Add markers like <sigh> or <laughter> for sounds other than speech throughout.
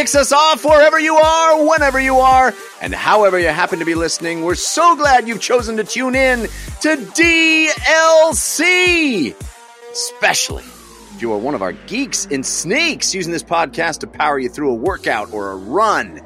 kicks us off wherever you are, whenever you are, and however you happen to be listening. We're so glad you've chosen to tune in to DLC. Especially if you are one of our geeks and snakes using this podcast to power you through a workout or a run.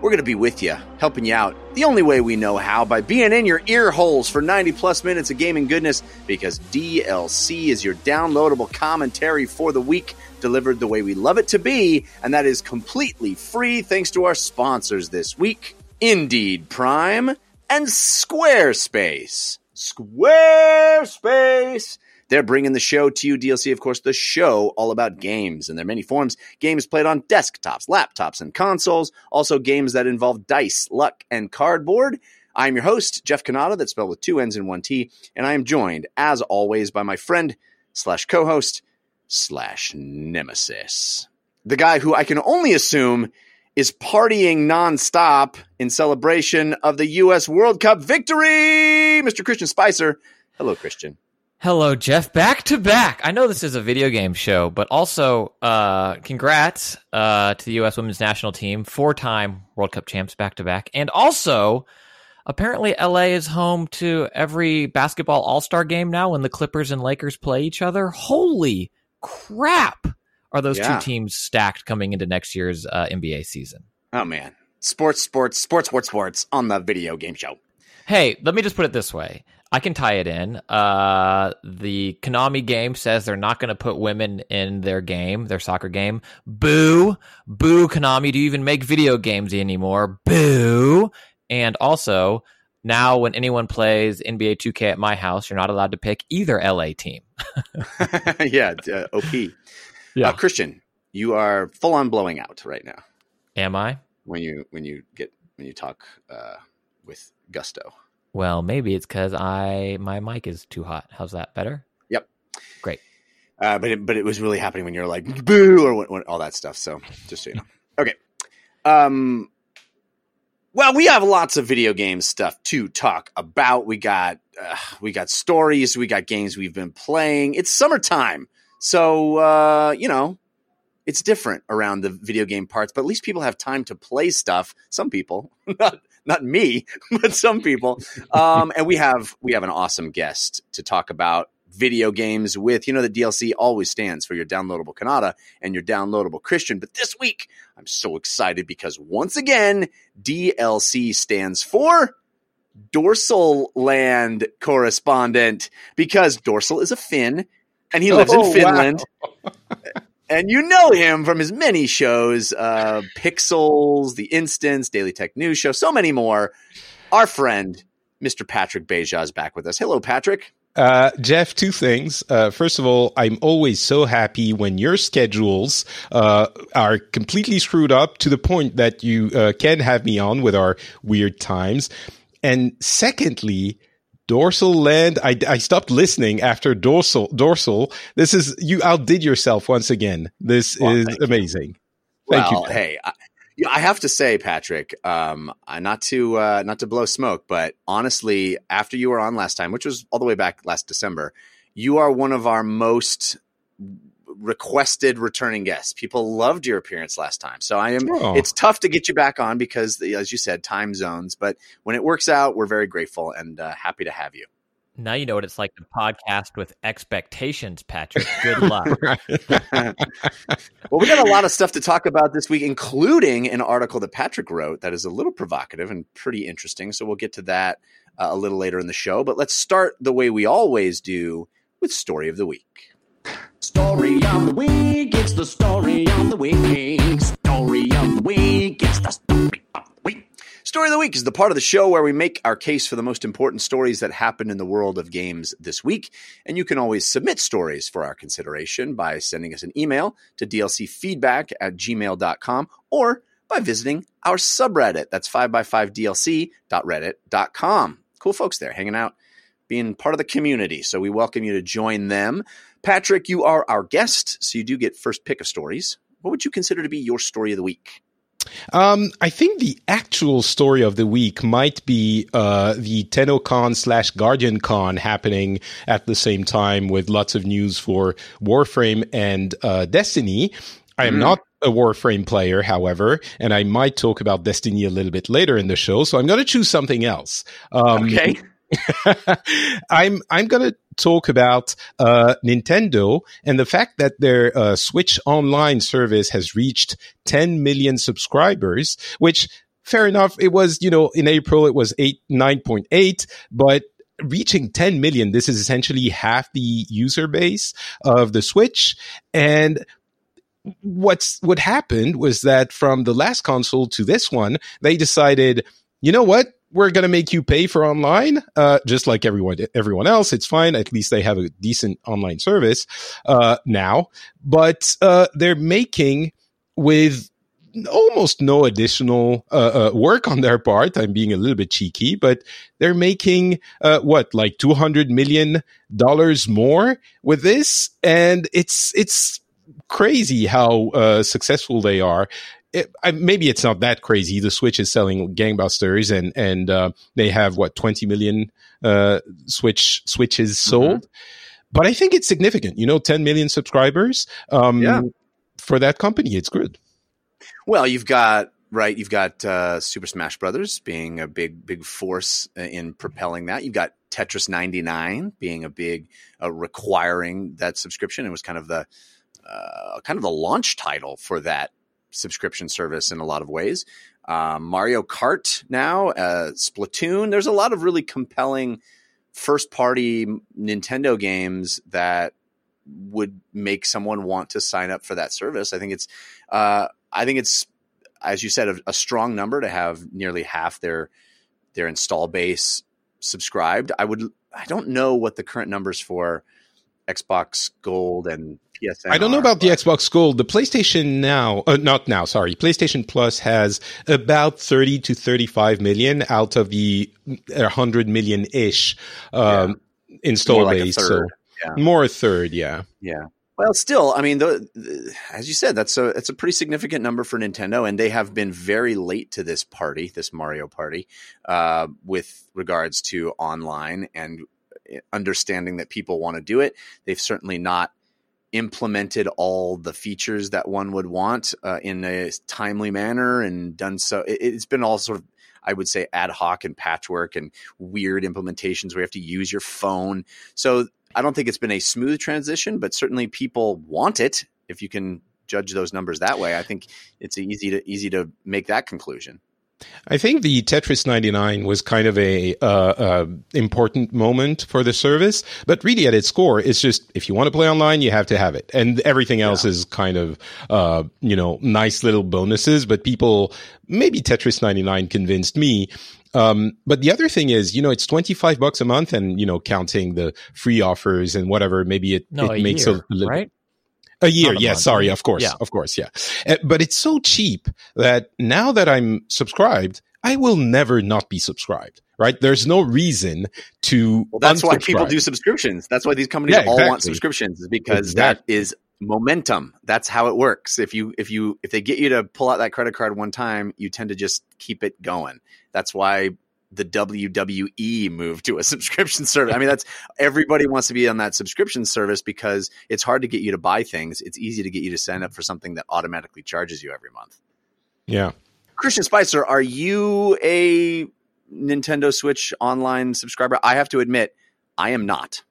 We're going to be with you, helping you out the only way we know how by being in your ear holes for 90 plus minutes of gaming goodness because DLC is your downloadable commentary for the week delivered the way we love it to be, and that is completely free thanks to our sponsors this week Indeed Prime and Squarespace. Squarespace! They're bringing the show to you, DLC, of course, the show all about games and their many forms. Games played on desktops, laptops, and consoles. Also, games that involve dice, luck, and cardboard. I'm your host, Jeff Cannata, that's spelled with two N's and one T, and I am joined, as always, by my friend slash co-host slash nemesis. The guy who I can only assume is partying nonstop in celebration of the U.S. World Cup victory, Mr. Christian Spicer. Hello, Christian. Hello, Jeff. Back to back. I know this is a video game show, but also uh, congrats uh, to the U.S. Women's National Team, four-time World Cup champs, back to back, and also apparently LA is home to every basketball All Star game now when the Clippers and Lakers play each other. Holy crap! Are those Yeah. two teams stacked coming into next year's uh, NBA season? Oh man, sports, sports, sports, sports, sports on the video game show. Hey, let me just put it this way. I can tie it in. Uh, the Konami game says they're not going to put women in their game, their soccer game. Boo. Boo, Konami. Do you even make video games anymore? Boo. And also, now when anyone plays NBA 2K at my house, you're not allowed to pick either LA team. <laughs> <laughs> yeah, uh, OP. Yeah. Uh, Christian, you are full on blowing out right now Am I? when you when you get when you talk uh, with gusto. Well, maybe it's because I my mic is too hot. How's that better? Yep. Great. Uh, but it, but it was really happening when you're like boo or when, when, all that stuff. So just so you know. <laughs> Okay. Um. Well, we have lots of video game stuff to talk about. We got uh, we got stories. We got games we've been playing. It's summertime, so uh, you know it's different around the video game parts. But at least people have time to play stuff. Some people, <laughs> not not me, <laughs> but some people. Um, and we have we have an awesome guest to talk about video games with. You know, the DLC always stands for your downloadable Cannata and your downloadable Christian. But this week, I'm so excited because once again, DLC stands for Dorsal Land Correspondent because Dorsal is a Finn and he lives Oh, in wow. <laughs> And you know him from his many shows, uh, Pixels, The Instance, Daily Tech News Show, so many more. Our friend, Mr. Patrick Beja, is back with us. Hello, Patrick. Uh, Jeff, two things. Uh, first of all, I'm always so happy when your schedules uh, are completely screwed up to the point that you uh, can have me on with our weird times. And secondly, dorsal land. I, I stopped listening after dorsal. Dorsal. This is you outdid yourself once again. This Well, is thank you. amazing. Thank well, you. Hey, I, I have to say, Patrick, um, uh, not to uh, not to blow smoke, but honestly, after you were on last time, which was all the way back last December, you are one of our most requested returning guests. People loved your appearance last time, so I am. Oh. It's tough to get you back on because, as you said, time zones. But when it works out, we're very grateful and uh, happy to have you. Now you know what it's like to podcast with expectations, Patrick. <laughs> Good luck. Well, we got a lot of stuff to talk about this week, including an article that Patrick wrote that is a little provocative and pretty interesting. So we'll get to that uh, a little later in the show. But let's start the way we always do with Story of the Week. Story of the week, it's the story of the week. Story of the week, it's the story of the week. Story of the Week is the part of the show where we make our case for the most important stories that happened in the world of games this week. And you can always submit stories for our consideration by sending us an email to dlcfeedback at gmail.com or by visiting our subreddit. That's 5x5dlc.reddit.com. Of cool folks there hanging out, being part of the community. So we welcome you to join them. Patrick, you are our guest, so you do get first pick of stories. What would you consider to be your story of the week? Um, I think the actual story of the week might be uh, the TennoCon slash Guardian Con happening at the same time with lots of news for Warframe and uh, Destiny. I am mm. not a Warframe player, however, and I might talk about Destiny a little bit later in the show, so I'm going to choose something else. Um, okay. <laughs> I'm I'm going to talk about uh, Nintendo and the fact that their uh, Switch Online service has reached 10 million subscribers, which fair enough. It was you know in April it was eight nine point eight, but reaching 10 million this is essentially half the user base of the switch and what's what happened was that from the last console to this one, they decided, you know what? We're going to make you pay for online, uh, just like everyone, everyone else. It's fine. At least they have a decent online service, uh, now, but, uh, they're making with almost no additional uh, uh, work on their part. I'm being a little bit cheeky, but they're making uh, what like 200 million dollars more with this, and it's it's crazy how uh, successful they are. It, I, maybe it's not that crazy. The Switch is selling gangbusters, and and uh, they have what twenty million uh, Switch switches mm-hmm. sold. Mm-hmm. But I think it's significant. You know, ten million subscribers. Um, yeah. For that company, it's good. Well, you've got right. You've got uh, Super Smash Brothers being a big, big force in propelling that. You've got Tetris 99 being a big uh, requiring that subscription. It was kind of the uh, kind of the launch title for that subscription service in a lot of ways. Um, Mario Kart now, uh, Splatoon. There's a lot of really compelling first party Nintendo games that would make someone want to sign up for that service. I think it's, uh, I think it's, as you said, a, a, strong number to have nearly half their their install base subscribed. I would, I don't know what the current numbers for Xbox Gold and PSN. I don't know about the Xbox Gold. The PlayStation Now, uh, not now, sorry, PlayStation Plus has about 30 to 35 million out of the 100 million ish um, yeah. install like base. So yeah. more a third, yeah. Yeah. Well, still, I mean, the, the, as you said, that's a it's a pretty significant number for Nintendo, and they have been very late to this party, this Mario Party, uh, with regards to online and understanding that people want to do it. They've certainly not implemented all the features that one would want uh, in a timely manner and done so. It, has been all sort of, I would say, ad hoc and patchwork and weird implementations where you have to use your phone. So I don't think it's been a smooth transition, but certainly people want it. If you can judge those numbers that way, I think it's easy to easy to make that conclusion. I think the Tetris 99 was kind of a uh, uh, important moment for the service, but really at its core, it's just if you want to play online, you have to have it, and everything else yeah. is kind of uh, you know nice little bonuses. But people, maybe Tetris 99 convinced me. Um, but the other thing is, you know, it's 25 bucks a month and, you know, counting the free offers and whatever, maybe it, no, it makes year, a little, right? A year, yes. Sorry, of course, yeah. of course, yeah. Uh, but it's so cheap that now that I'm subscribed, I will never not be subscribed. Right? There's no reason to. Well, that's why people do subscriptions. That's why these companies yeah, exactly. all want subscriptions, is because exactly. that is momentum. That's how it works. If you if you if they get you to pull out that credit card one time, you tend to just keep it going. That's why the WWE move to a <laughs> subscription service. I mean, that's everybody wants to be on that subscription service because it's hard to get you to buy things. It's easy to get you to sign up for something that automatically charges you every month. Yeah. Christian Spicer, are you a Nintendo Switch online subscriber? I have to admit, I am not.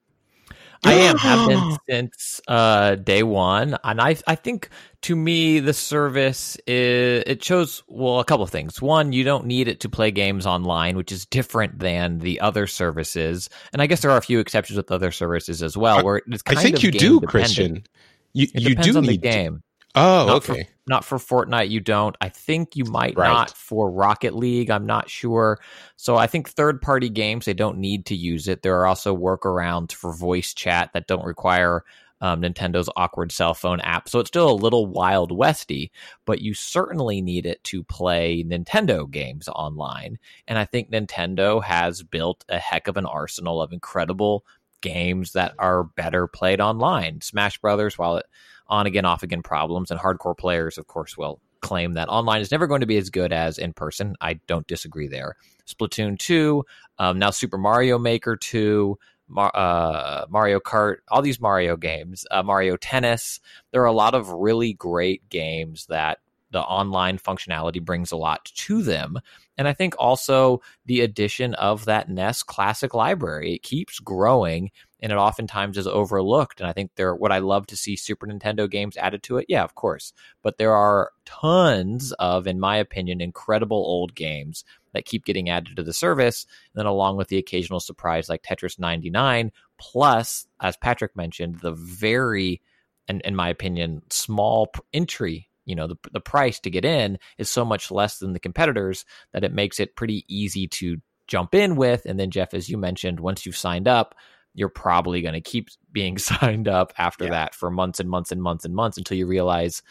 I am have been since uh, day one, and I I think to me the service is, it shows well a couple of things. One, you don't need it to play games online, which is different than the other services, and I guess there are a few exceptions with other services as well. Where it's I think you do, Christian. You you do need the game. Oh, not okay. For, not for Fortnite, you don't. I think you might right. not for Rocket League. I'm not sure. So I think third party games, they don't need to use it. There are also workarounds for voice chat that don't require um, Nintendo's awkward cell phone app. So it's still a little wild westy, but you certainly need it to play Nintendo games online. And I think Nintendo has built a heck of an arsenal of incredible games that are better played online. Smash Brothers, while it on again, off again problems, and hardcore players, of course, will claim that online is never going to be as good as in person. I don't disagree there. Splatoon 2, um, now Super Mario Maker 2, Mar- uh, Mario Kart, all these Mario games, uh, Mario Tennis. There are a lot of really great games that the online functionality brings a lot to them. And I think also the addition of that NES classic library, it keeps growing and it oftentimes is overlooked. And I think there, what I love to see Super Nintendo games added to it. Yeah, of course. But there are tons of, in my opinion, incredible old games that keep getting added to the service. And then along with the occasional surprise like Tetris 99, plus, as Patrick mentioned, the very, and in my opinion, small entry you know the, the price to get in is so much less than the competitors that it makes it pretty easy to jump in with and then jeff as you mentioned once you've signed up you're probably going to keep being <laughs> signed up after yeah. that for months and months and months and months until you realize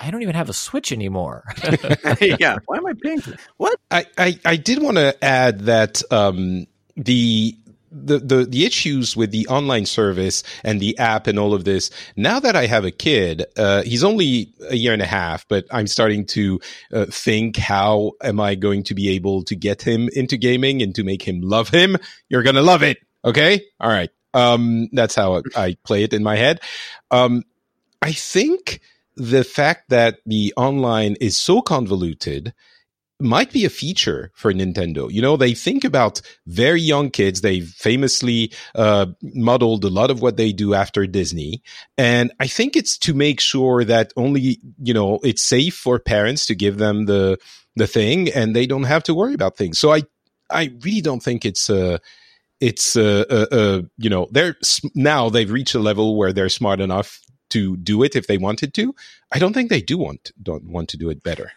I don't even have a Switch anymore. <laughs> <laughs> yeah, why am I paying for what? I, I, I did want to add that um, the the, the the issues with the online service and the app and all of this. Now that I have a kid, uh, he's only a year and a half, but I'm starting to uh, think how am I going to be able to get him into gaming and to make him love him? You're gonna love it. Okay. All right. Um, that's how I play it in my head. Um, I think the fact that the online is so convoluted might be a feature for Nintendo. You know, they think about very young kids. They famously uh, modeled a lot of what they do after Disney. And I think it's to make sure that only, you know, it's safe for parents to give them the, the thing and they don't have to worry about things. So I, I really don't think it's a, it's uh, uh, uh, you know they're now they've reached a level where they're smart enough to do it if they wanted to. I don't think they do want don't want to do it better.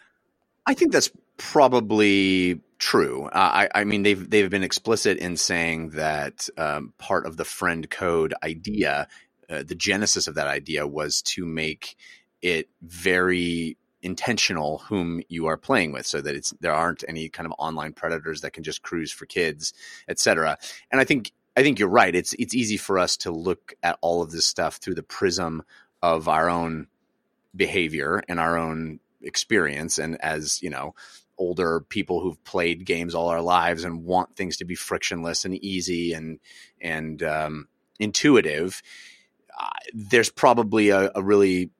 I think that's probably true. Uh, I, I, mean, they've they've been explicit in saying that um, part of the friend code idea, uh, the genesis of that idea, was to make it very intentional whom you are playing with so that it's there aren't any kind of online predators that can just cruise for kids etc and i think i think you're right. It's it's easy for us to look at all of this stuff through the prism of our own behavior and our own experience. And as you know older people who've played games all our lives and want things to be frictionless and easy and and um, intuitive uh, there's probably a, a really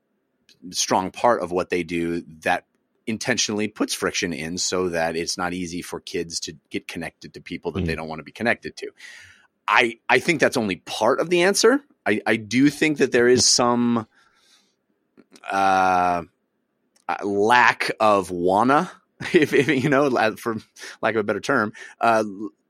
strong part of what they do that intentionally puts friction in so that it's not easy for kids to get connected to people that mm. they don't want to be connected to. I I think that's only part of the answer. I, I do think that there is some uh, uh lack of wanna, <laughs> if, if, you know, for lack of a better term. Uh,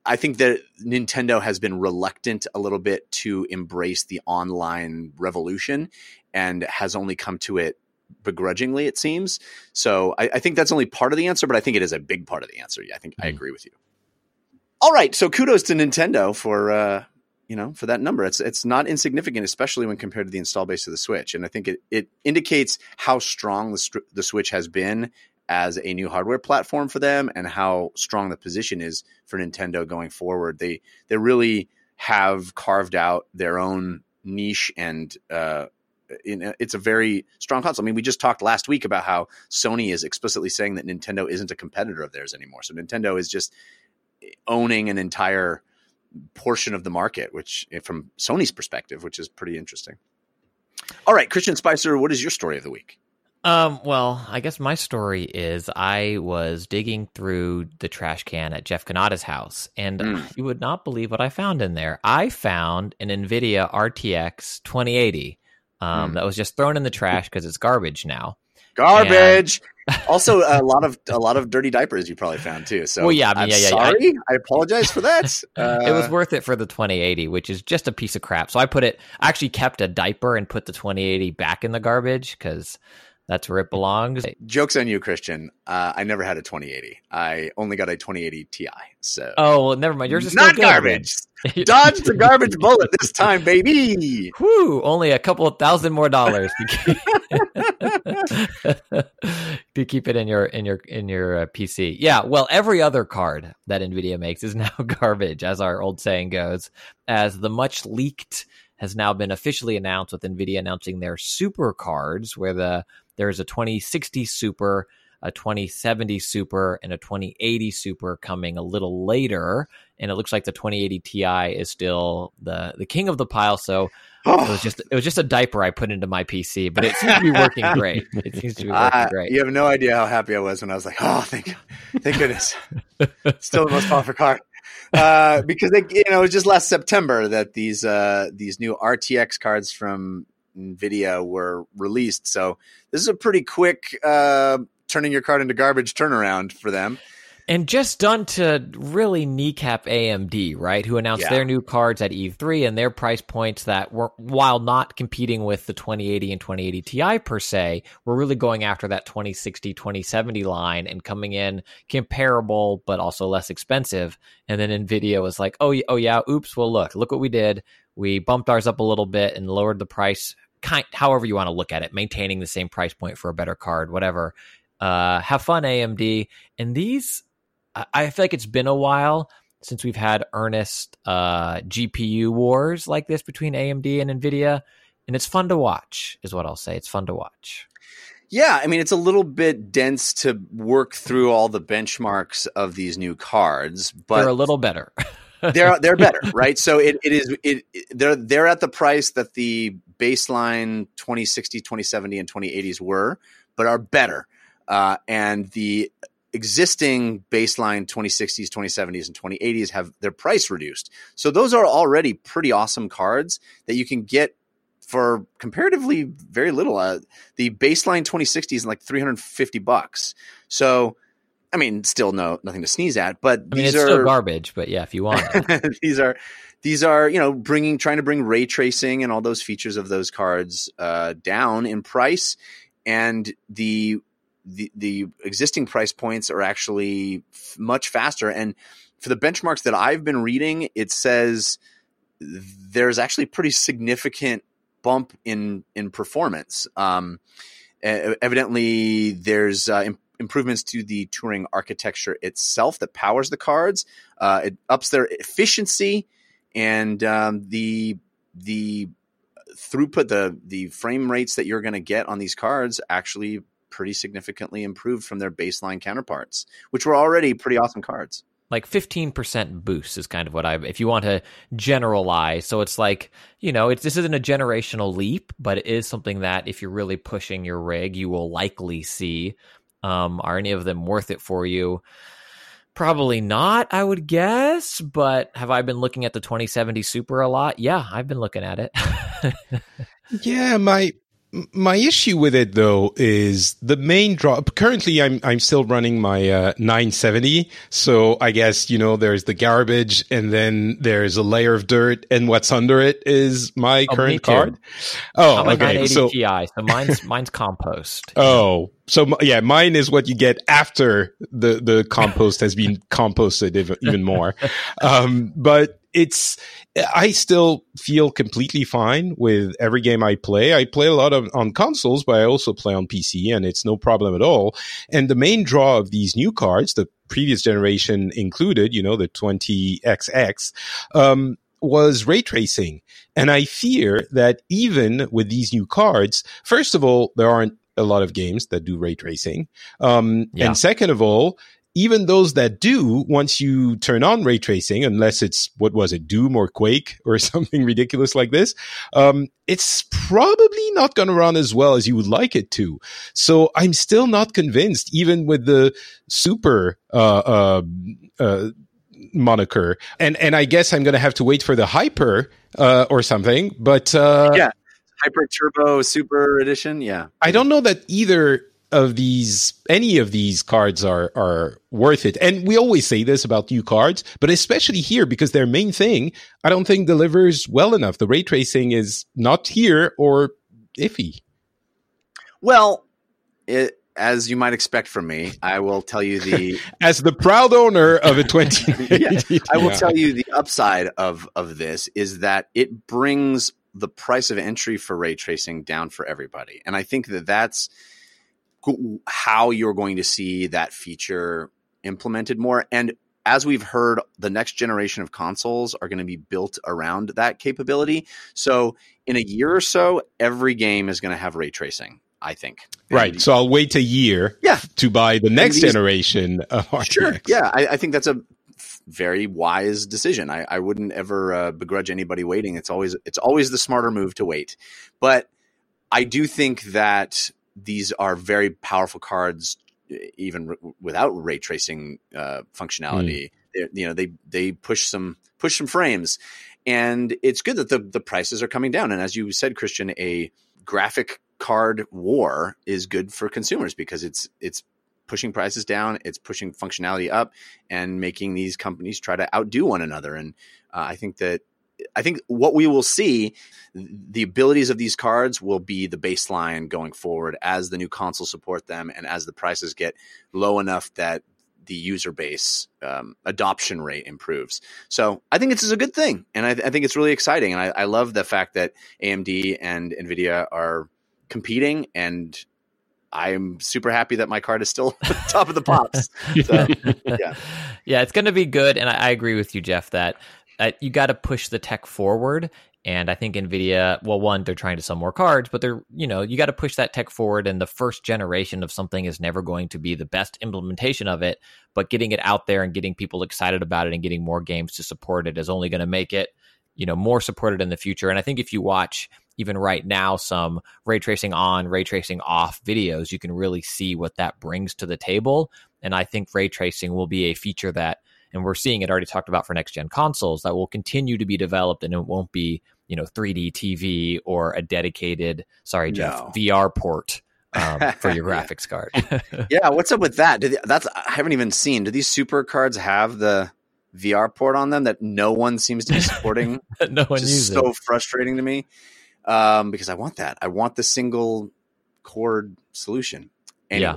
I think that Nintendo has been reluctant a little bit to embrace the online revolution and has only come to it begrudgingly, it seems. So I, I, think that's only part of the answer, but I think it is a big part of the answer. Yeah, I think mm. I agree with you. All right, so kudos to Nintendo for uh, you know for that number. It's it's not insignificant, especially when compared to the install base of the Switch, and I think it it indicates how strong the the Switch has been as a new hardware platform for them, and how strong the position is for Nintendo going forward. They they really have carved out their own niche and uh, in, it's a very strong console. I mean, we just talked last week about how Sony is explicitly saying that Nintendo isn't a competitor of theirs anymore. So Nintendo is just owning an entire portion of the market, which eh, from Sony's perspective, which is pretty interesting. All right, Christian Spicer, what is your story of the week? Um, well, I guess my story is I was digging through the trash can at Jeff Cannata's house, and mm. you would not believe what I found in there. I found an NVIDIA RTX 2080 um, mm. that was just thrown in the trash because it's garbage now. Garbage. And... <laughs> also, a lot of a lot of dirty diapers you probably found too. So, well, yeah, I mean, yeah, yeah, sorry. Yeah. I, I apologize for that. Uh, <laughs> it was worth it for the 2080, which is just a piece of crap. So I put it. I actually kept a diaper and put the 2080 back in the garbage because That's where it belongs. Jokes on you, Christian. Uh, I never had a 2080. I only got a 2080 Ti. So Oh, well, never mind. Yours is not garbage. Dodge the garbage bullet this time, baby. <laughs> Whew, only a couple of thousand more dollars to keep, <laughs> to keep it in your in your in your uh, PC. Yeah, well, every other card that Nvidia makes is <laughs> now garbage, as our old saying goes. As the much leaked has now been officially announced, with Nvidia announcing their super cards, where the there's a 2060 Super, a 2070 Super, and a 2080 Super coming a little later. And it looks like the 2080 Ti is still the the king of the pile. So <sighs> it was just it was just a diaper I put into my PC, but it seems to be working <laughs> great. It seems to be working Uh, great. you have no idea how happy I was when I was like, "Oh, thank, thank goodness!" <laughs> Still the most powerful card uh, because they, you know, it was just last September that these uh, these new RTX cards from Nvidia were released. So this is a pretty quick uh, turning your card into garbage turnaround for them. And just done to really kneecap AMD, right? Who announced Yeah. their new cards at E3 and their price points that were, while not competing with the 2080 and 2080 Ti per se, were really going after that 2060, 2070 line and coming in comparable, but also less expensive. And then Nvidia was like, oh, oh yeah, oops. Well, look, look what we did. We bumped ours up a little bit and lowered the price, kind, however you want to look at it, maintaining the same price point for a better card, whatever. Uh, have fun, AMD. And these, I- I feel like it's been a while since we've had earnest uh, GPU wars like this between AMD and NVIDIA. And it's fun to watch, is what I'll say. It's fun to watch. Yeah, I mean it's a little bit dense to work through all the benchmarks of these new cards, but They're a little better. <laughs> they're <laughs> they're better, right? So it, it is it, it- they're they're at the price that the baseline 2060, 2070 and 2080s were, but are better. Uh, and the existing baseline 2060s, 2070s and 2080s have their price reduced. So those are already pretty awesome cards that you can get for comparatively very little. Uh, the baseline 2060 is like 350 bucks. So I mean, still no nothing to sneeze at, but I mean, these it's are still garbage, but yeah, if you want <laughs> these are these are you know bringing trying to bring ray tracing and all those features of those cards uh, down in price. And the the the existing price points are actually f- much faster. And for the benchmarks that I've been reading it says there's actually pretty significant bump in in performance. Um, evidently there's uh, improvements to the Turing architecture itself that powers the cards uh, it ups their efficiency and um, the the throughput the the frame rates that you're going to get on these cards actually pretty significantly improved from their baseline counterparts which were already pretty awesome cards like 15% boost is kind of what I if you want to generalize. So it's like, you know, it's this isn't a generational leap, but it is something that if you're really pushing your rig, you will likely see. Um, are any of them worth it for you? Probably not, I would guess. But have I been looking at the 2070 Super a lot? Yeah, I've been looking at it. <laughs> Yeah, my my issue with it though is the main draw. Currently, I'm I'm still running my uh, 970, so I guess you know there's the garbage, and then there's a layer of dirt, and what's under it is my Oh, current card. Oh, I'm okay. So Ti, so mine's <laughs> mine's compost. Oh, so yeah, mine is what you get after the the compost has been composted ev- even more. <laughs> Um, but it's I still feel completely fine with every game I play. I play a lot of on consoles, but I also play on PC, and it's no problem at all. And the main draw of these new cards, the previous generation included, you know, the 20XX, um, was ray tracing. And I fear that even with these new cards, first of all, there aren't a lot of games that do ray tracing. Um, Yeah. And second of all, even those that do, once you turn on ray tracing, unless it's what was it, Doom or Quake or <laughs> something ridiculous like this, um, it's probably not going to run as well as you would like it to. So I'm still not convinced, even with the super uh, uh, uh, moniker. And and I guess I'm going to have to wait for the hyper uh, or something. But uh, Yeah. hyper turbo super edition yeah I don't know that either of these any of these cards are are worth it. And we always say this about new cards, but especially here because their main thing I don't think delivers well enough. The ray tracing is not here or iffy. Well, it, as you might expect from me, I will tell you the <laughs> As the proud owner of a <laughs> 2080. I will Yeah. tell you the upside of of this is that it brings the price of entry for ray tracing down for everybody, and I think that that's how you're going to see that feature implemented more. And as we've heard, the next generation of consoles are going to be built around that capability. So in a year or so, every game is going to have ray tracing. I think. Right. And- So I'll wait a year Yeah. to buy the next these- generation of RTX. Sure. Yeah, I, I think that's a very wise decision. I, I wouldn't ever uh, begrudge anybody waiting. It's always it's always the smarter move to wait. But I do think that these are very powerful cards, even r- without ray tracing uh, functionality. They're- You know, they they push some push some frames, and it's good that the the prices are coming down. And as you said, Christian, a graphic card war is good for consumers because it's it's pushing prices down, it's pushing functionality up, and making these companies try to outdo one another. And uh, I think that I think what we will see, the abilities of these cards will be the baseline going forward as the new consoles support them, and as the prices get low enough that the user base um, adoption rate improves. So I think this is a good thing, and I, I think it's really exciting. And I, I love the fact that AMD and Nvidia are competing, and I'm super happy that my card is still <laughs> top of the pops. So, <laughs> yeah. yeah, it's going to be good, and I, I agree with you, Jeff. That uh, you got to push the tech forward, and I think Nvidia. Well, one, they're trying to sell more cards, but they're you know you got to push that tech forward, and the first generation of something is never going to be the best implementation of it, but getting it out there and getting people excited about it and getting more games to support it is only going to make it you know more supported in the future. And I think if you watch even right now some ray tracing on, ray tracing off videos, you can really see what that brings to the table. And I think ray tracing will be a feature that, and we're seeing it already talked about for next gen consoles, that will continue to be developed and it won't be, you know, 3D TV or a dedicated, sorry, Jeff, No. VR port um, for <laughs> your graphics card. <laughs> yeah, what's up with that? They, that's I haven't even seen. Do these super cards have the VR port on them that no one seems to be supporting? <laughs> no one is so frustrating to me um, because I want that. I want the single cord solution. Yeah.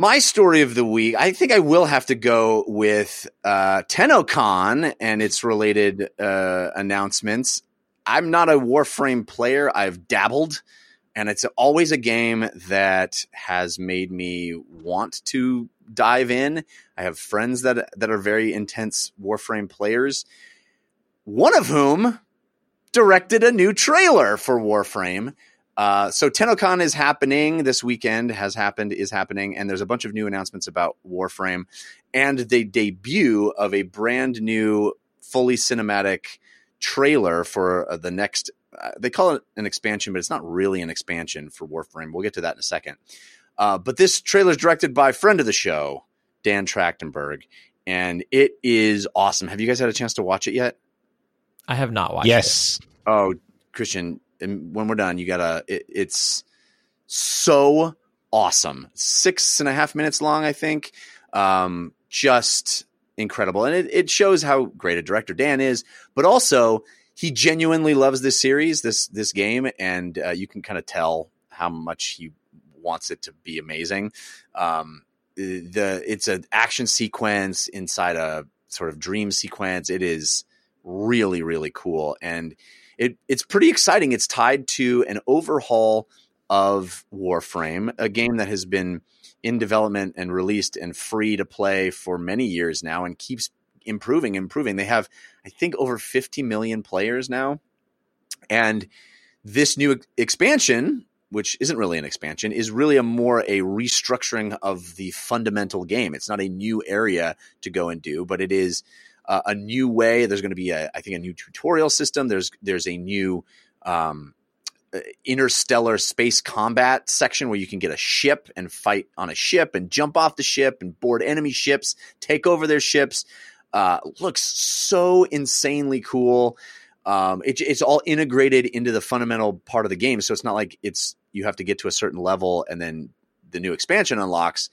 My story of the week. I think I will have to go with uh, and its related uh, announcements. I'm not a Warframe player. I've dabbled, and it's always a game that has made me want to dive in. I have friends that that are very intense Warframe players. One of whom directed a new trailer for Warframe. Uh, so TennoCon is happening this weekend, has happened, is happening, and there's a bunch of new announcements about Warframe and the debut of a brand new, fully cinematic trailer for uh, the next. Uh, they call it an expansion, but it's not really an expansion for Warframe. We'll get to that in a second. Uh, but this trailer is directed by friend of the show, Dan Trachtenberg, and it is awesome. Have you guys had a chance to watch it yet? I have not watched it. Yes. Oh, Christian, and when we're done, you gotta. It, it's so awesome. Six and a half minutes long, I think. Um, just incredible, and it, it shows how great a director Dan is, but also he genuinely loves this series, this this game, and uh, you can kind of tell how much he wants it to be amazing. Um, the it's an action sequence inside a sort of dream sequence. It is really really cool and it it's pretty exciting. It's tied to an overhaul of warframe a game that has been in development and released and free to play for many years now and keeps improving improving. They have i think over 50 million players now. And this new expansion which isn't really an expansion is really a more a restructuring of the fundamental game. It's not a new area to go and do but it is uh, a new way. There's going to be, a, I think, a new tutorial system. There's there's a new um, uh, interstellar space combat section where you can get a ship and fight on a ship and jump off the ship and board enemy ships, take over their ships. Uh, looks so insanely cool. Um, it, it's all integrated into the fundamental part of the game, so it's not like it's you have to get to a certain level and then the new expansion unlocks.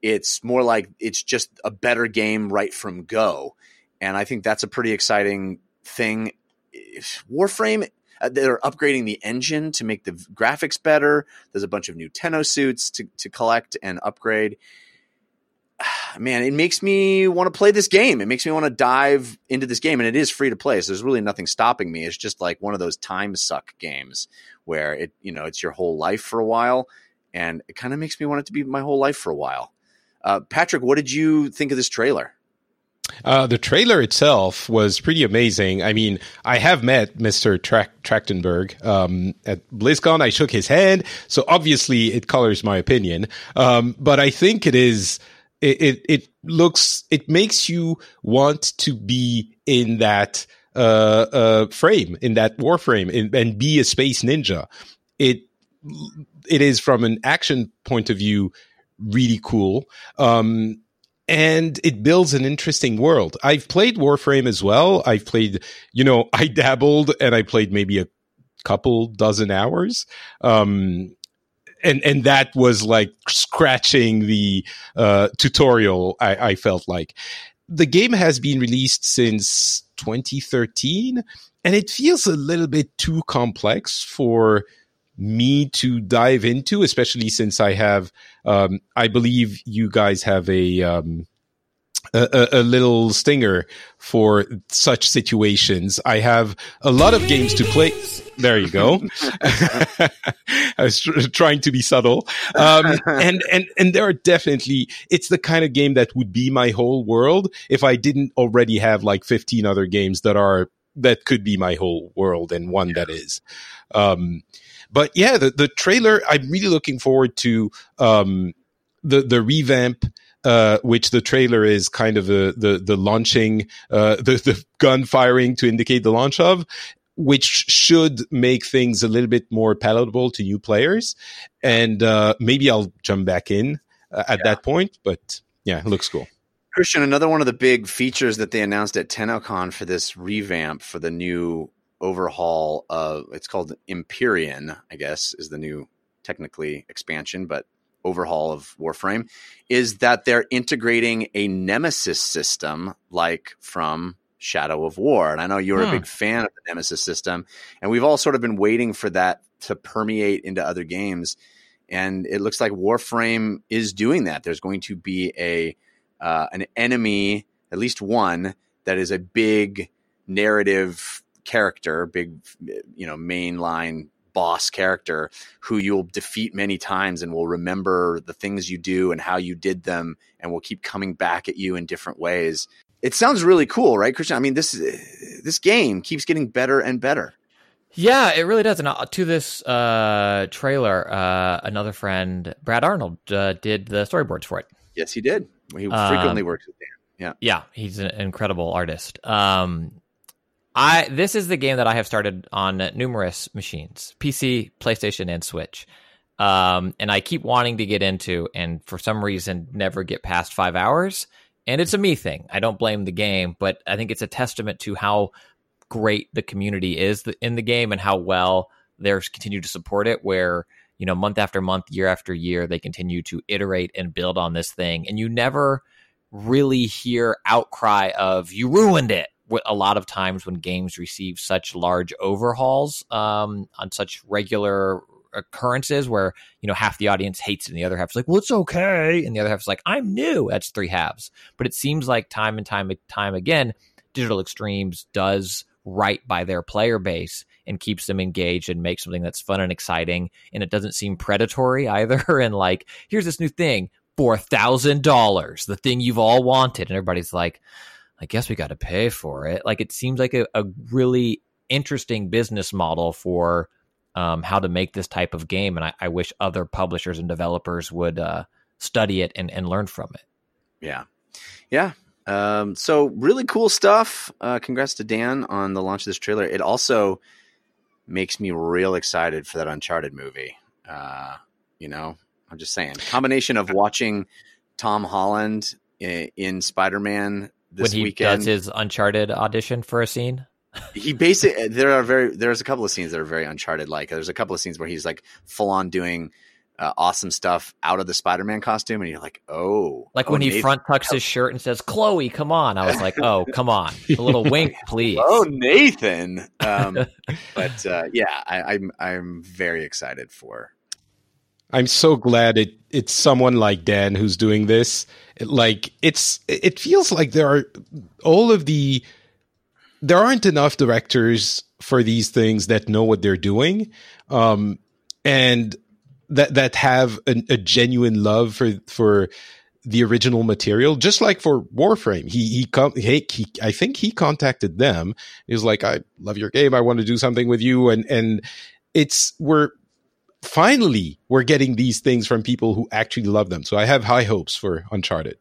It's more like it's just a better game right from go and I think that's a pretty exciting thing. Warframe, Uh, they're upgrading the engine to make the graphics better. There's a bunch of new Tenno suits to to collect and upgrade. <sighs> Man, it makes me want to play this game. It makes me want to dive into this game, and it is free to play. So there's really nothing stopping me. It's just like one of those time suck games where it you know it's your whole life for a while, and it kind of makes me want it to be my whole life for a while. Uh, Patrick, what did you think of this trailer? Uh, the trailer itself was pretty amazing. I mean, I have met Mr. Tra- Trachtenberg um, at BlizzCon. I shook his hand, so obviously it colors my opinion. Um, but I think it is. It, it it looks. It makes you want to be in that uh, uh, frame, in that war frame, in, and be a space ninja. It it is from an action point of view really cool. Um, and it builds an interesting world. I've played Warframe as well. I've played, you know, <laughs> I dabbled and I played maybe a couple dozen hours. Um, and, and that was like scratching the, uh, tutorial. I, I felt like the game has been released since 2013 and it feels a little bit too complex for me to dive into, especially since I have, um, I believe you guys have a, um, a, a, little stinger for such situations. I have a lot of games to play. There you go. <laughs> I was tr- trying to be subtle. Um, and, and, and there are definitely, it's the kind of game that would be my whole world if I didn't already have like 15 other games that are, that could be my whole world and one that is. Um, but yeah, the, the trailer, I'm really looking forward to, um, the, the revamp, uh, which the trailer is kind of the, the, the launching, uh, <laughs> the, the gun firing to indicate the launch of, which should make things a little bit more palatable to new players. And, uh, maybe I'll jump back in uh, at yeah. that point, but yeah, it looks cool. Christian, another one of the big features that they announced at TennoCon for this revamp for the new overhaul of it's called Empyrean, I guess, is the new technically expansion, but overhaul of Warframe is that they're integrating a nemesis system like from Shadow of War. And I know you're hmm. a big fan of the nemesis system, and we've all sort of been waiting for that to permeate into other games. And it looks like Warframe is doing that. There's going to be a uh, an enemy, at least one, that is a big narrative character, big, you know, mainline boss character who you'll defeat many times and will remember the things you do and how you did them and will keep coming back at you in different ways. It sounds really cool, right, Christian? I mean, this this game keeps getting better and better. Yeah, it really does. And uh, to this uh, trailer, uh, another friend, Brad Arnold, uh, did the storyboards for it. Yes, he did. He frequently um, works with Dan. Yeah, yeah, he's an incredible artist. Um, I this is the game that I have started on numerous machines, PC, PlayStation, and Switch. Um, and I keep wanting to get into, and for some reason, never get past five hours. And it's a me thing. I don't blame the game, but I think it's a testament to how great the community is in the game and how well they're continue to support it. Where you know, month after month, year after year, they continue to iterate and build on this thing, and you never really hear outcry of "you ruined it." A lot of times when games receive such large overhauls um, on such regular occurrences where you know half the audience hates it and the other half is like well it's okay and the other half is like i'm new that's three halves. But it seems like time and time and time again digital extremes does right by their player base and keeps them engaged and makes something that's fun and exciting and it doesn't seem predatory <laughs> either and like here's this new thing for a thousand dollars the thing you've all wanted and everybody's like I guess we got to pay for it. Like it seems like a, a really interesting business model for um, how to make this type of game, and I, I wish other publishers and developers would uh, study it and, and learn from it. Yeah, yeah. Um, so really cool stuff. Uh, congrats to Dan on the launch of this trailer. It also makes me real excited for that Uncharted movie. Uh, you know, I'm just saying, combination of watching Tom Holland in, in Spider Man when he weekend. does his Uncharted audition for a scene. he basically <laughs> there are very there's a couple of scenes that are very Uncharted like. There's a couple of scenes where he's like full on doing uh, awesome stuff out of the Spider-Man costume, and you're like, oh, Like oh, when he Nathan- front tucks his shirt and says, "Chloe, come on." I was like, "Oh, come on." <laughs> A little wink, please. Oh, Nathan. Um, <laughs> but uh, yeah, I, I'm I'm very excited for. I'm so glad it it's someone like Dan who's doing this. It- like it's it feels like there are all of the there aren't enough directors for these things that know what they're doing, um, and that that have a, a genuine love for for the original material. Just like for Warframe, he he com- he, he I think he contacted them. He was like, "I love your game. I want to do something with you," and and it's we're finally we're getting these things from people who actually love them. So I have high hopes for Uncharted.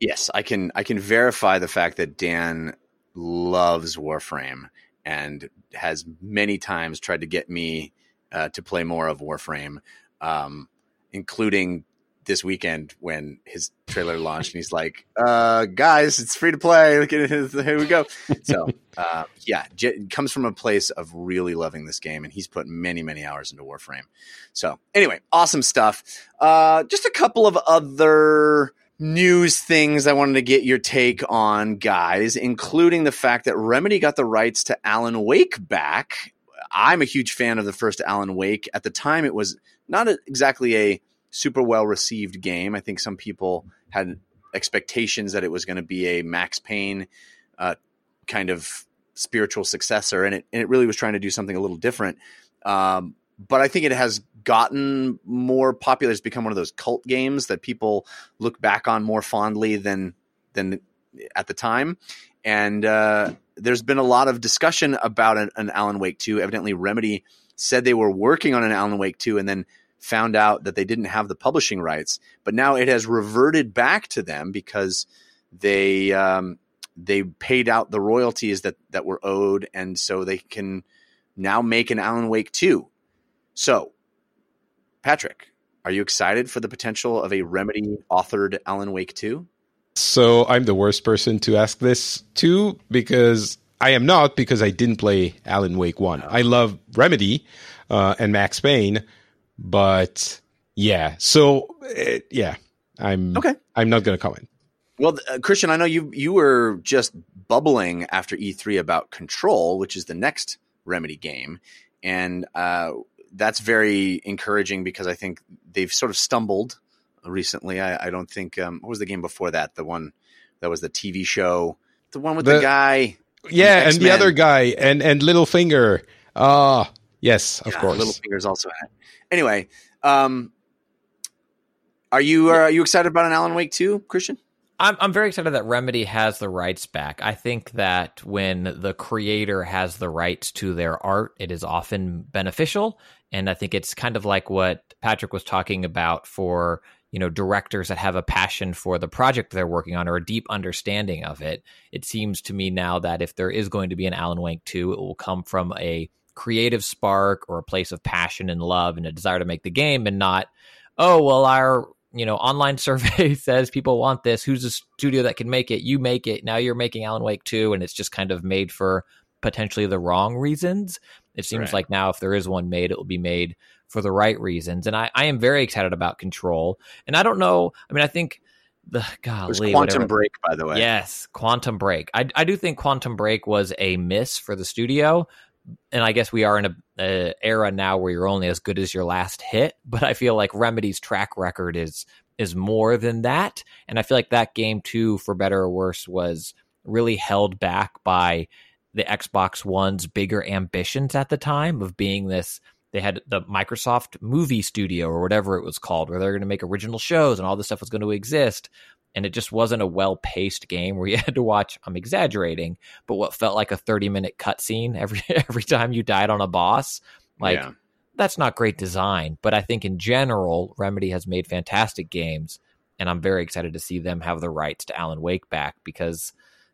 Yes, I can I can verify the fact that Dan loves Warframe and has many times tried to get me uh, to play more of Warframe, um, including this weekend when his trailer launched and he's like, uh, "Guys, it's free to play. Look at it. Here we go." <laughs> So uh, yeah, J- it comes from a place of really loving this game, and he's put many many hours into Warframe. So anyway, awesome stuff. Uh, just a couple of other news things I wanted to get your take on, guys, including the fact that Remedy got the rights to Alan Wake back. I'm a huge fan of the first Alan Wake. At the time, it was not a, exactly a super well received game. I think some people had expectations that it was going to be a Max Payne uh, kind of spiritual successor, and it and it really was trying to do something a little different. Um, but I think it has gotten more popular. It's become one of those cult games that people look back on more fondly than than at the time. And uh, there's been a lot of discussion about an, an Alan Wake 2. Evidently, Remedy said they were working on an Alan Wake 2 and then found out that they didn't have the publishing rights. But now it has reverted back to them because they um, they paid out the royalties that that were owed, and so they can now make an Alan Wake 2. So, Patrick, are you excited for the potential of a Remedy authored Alan Wake 2? So I'm the worst person to ask this to because I am not because I didn't play Alan Wake one. I love Remedy uh, and Max Payne, but yeah. So uh, yeah, I'm Okay. I'm not going to comment. Well, uh, Christian, I know you you were just bubbling after E3 about Control, which is the next Remedy game, and uh, that's very encouraging because I think they've sort of stumbled recently. I, I don't think um, what was the game before that? The one that was the TV show, the one with the, The- guy. Yeah, and the other guy and and Littlefinger. Ah, yes, of Yeah, course. Littlefinger's also in it. Anyway, um, are you uh, are you excited about an Alan Wake 2, Christian? I'm I'm very excited that Remedy has the rights back. I think that when the creator has the rights to their art, it is often beneficial, and I think it's kind of like what Patrick was talking about for you know directors that have a passion for the project they're working on or a deep understanding of it. It seems to me now that if there is going to be an Alan Wake 2, it will come from a creative spark or a place of passion and love and a desire to make the game and not oh well our you know online <laughs> survey says people want this. Who's a studio that can make it? You make it. Now you're making alan wake 2 and it's just kind of made for potentially the wrong reasons. It seems Right. like now if there is one made it will be made for the right reasons. And i, I am very excited about control. And i don't know i mean i think the golly, Quantum whatever- Break, by the way. Yes, Quantum Break. I, I do think Quantum Break was a miss for the studio, and I guess we are in a, a era now where you're only as good as your last hit. But I feel like Remedy's track record is is more than that, and I feel like that game too, for better or worse, was really held back by the Xbox One's bigger ambitions at the time of being this. They had the Microsoft Movie Studio or whatever it was called, where they're going to make original shows and all this stuff was going to exist and it just wasn't a well paced game where you <laughs> had to watch. I'm exaggerating, but what felt like a 30 minute cutscene every <laughs> every time you died on a boss, like Yeah. that's not great design. But I think in general, Remedy has made fantastic games, and I'm very excited to see them have the rights to Alan Wake back because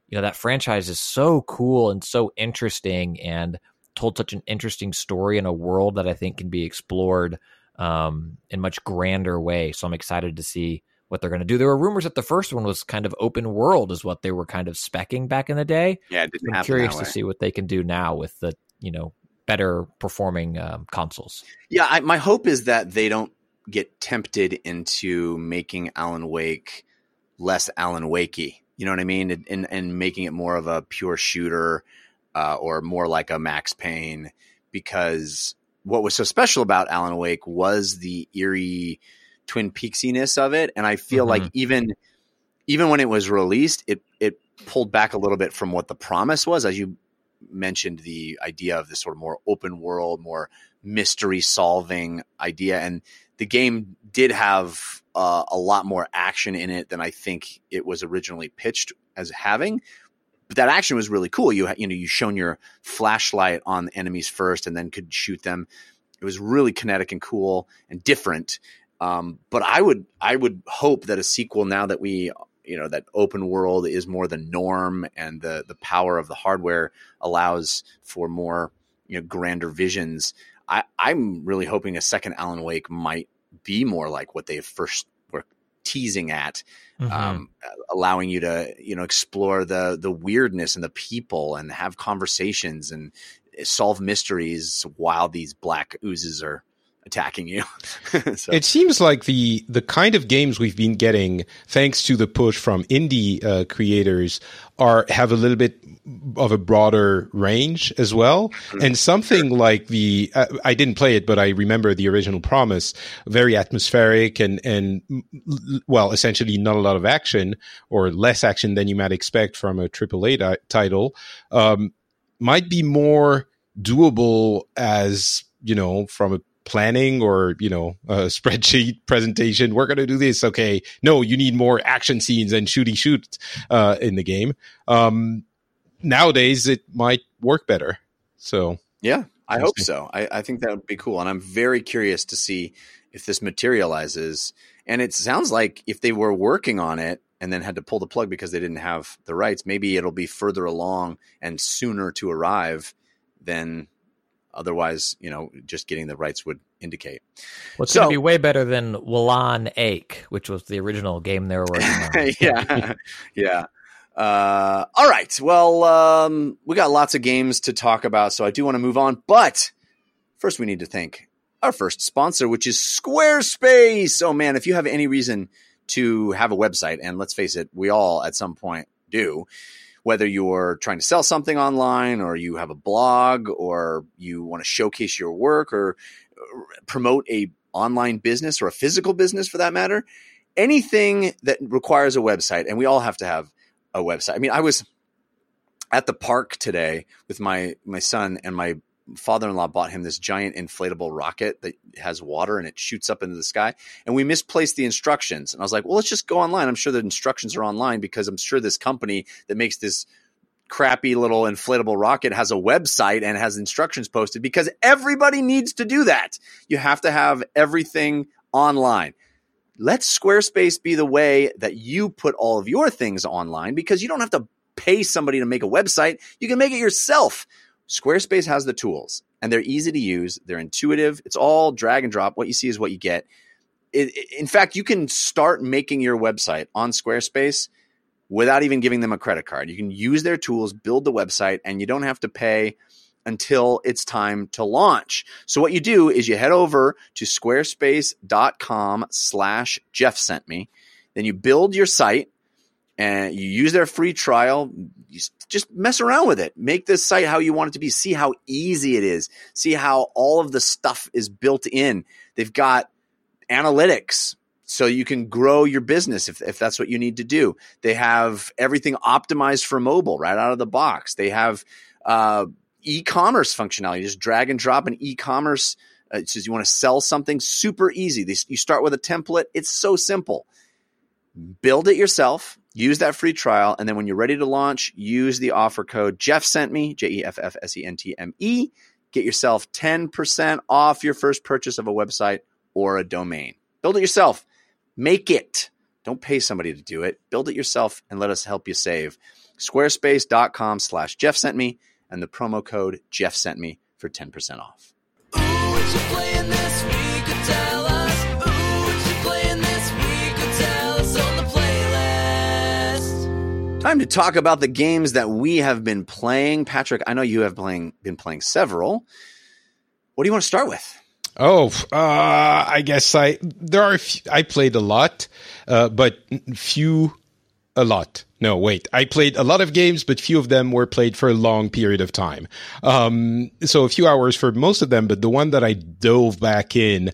you know that franchise is so cool and so interesting and told such an interesting story in a world that I think can be explored um, in much grander way. So I'm excited to see what they're going to do. There were rumors that the first one was kind of open world, is what they were kind of specking back in the day. Yeah, it didn't I'm curious to see what they can do now with the you know better performing um, consoles. Yeah, I, my hope is that they don't get tempted into making Alan Wake less Alan Wakey. You know what I mean? And, and, and making it more of a pure shooter uh, or more like a Max Payne because what was so special about Alan Wake was the eerie Twin Peaksiness of it, and I feel Mhm. like even even when it was released, it it pulled back a little bit from what the promise was, as you mentioned, the idea of this sort of more open world, more mystery solving idea, and the game did have uh, a lot more action in it than I think it was originally pitched as having. But that action was really cool. You you know you shone your flashlight on enemies first, and then could shoot them. It was really kinetic and cool and different. Um, but I would I would hope that a sequel now that we you know that open world is more the norm and the the power of the hardware allows for more you know grander visions. I, I'm really hoping a second Alan Wake might be more like what they first were teasing at, Mhm. um, allowing you to you know explore the the weirdness and the people and have conversations and solve mysteries while these black oozes are attacking you. <laughs> so, It seems like the the kind of games we've been getting, thanks to the push from indie uh, creators, are have a little bit of a broader range as well. And something like the uh, I didn't play it, but I remember the original promise, very atmospheric and and well, essentially not a lot of action or less action than you might expect from a AAA ti- title. Um, might be more doable as you know from a planning or you know a <laughs> spreadsheet presentation we're going to do this okay no you need more action scenes and shooty shoot uh, in the game um, nowadays it might work better so Yeah, I hope so. I, I think that would be cool. And I'm very curious to see if this materializes. And it sounds like if they were working on it and then had to pull the plug because they didn't have the rights, maybe it'll be further along and sooner to arrive than otherwise, you know, just getting the rights would indicate. Well, it's So- going to be way better than Wallan Ake, which was the original game they were working on. <laughs> yeah. yeah. Uh, all right. Well, um, we got lots of games to talk about, so I do want to move on. But first, we need to thank our first sponsor, which is Squarespace. Oh, man, if you have any reason to have a website, and let's face it, we all at some point do, whether you're trying to sell something online or you have a blog or you want to showcase your work or uh, promote a online business or a physical business for that matter anything that requires a website and we all have to have a website. I mean i was at the park today with my my son and my father-in-law bought him this giant inflatable rocket that has water and it shoots up into the sky and we misplaced the instructions and i was like well let's just go online i'm sure the instructions are online because i'm sure this company that makes this crappy little inflatable rocket has a website and has instructions posted because everybody needs to do that you have to have everything online let Squarespace be the way that you put all of your things online because you don't have to pay somebody to make a website. You can make it yourself. Squarespace has the tools and they're easy to use. They're intuitive. It's all drag and drop. What you see is what you get. It, in fact, you can start making your website on Squarespace without even giving them a credit card. You can use their tools, build the website, and you don't have to pay until it's time to launch. So what you do is you head over to squarespace.com slash Jeff sent me. Then you build your site and you use their free trial. You just mess around with it. Make this site how you want it to be. See how easy it is. See how all of the stuff is built in. They've got analytics so you can grow your business if, if that's what you need to do. They have everything optimized for mobile right out of the box. They have uh, e-commerce functionality. Just drag and drop an e-commerce. Uh, it says you want to sell something, super easy. They, you start with a template. It's so simple. Build it yourself. Use that free trial, and then when you're ready to launch, use the offer code Jeff sent me J E F F S E N T M E. Get yourself ten percent off your first purchase of a website or a domain. Build it yourself. Make it. Don't pay somebody to do it. Build it yourself and let us help you save. Squarespace.com slash Jeff sent me and the promo code Jeff sent me for 10% off. Ooh, Time to talk about the games that we have been playing. Patrick, I know you have playing, been playing several. What do you want to start with? Oh, uh, I guess I there are. few- I played a lot, uh, but few. A lot. No, wait. I played a lot of games, but few of them were played for a long period of time. Um, so a few hours for most of them, but the one that I dove back in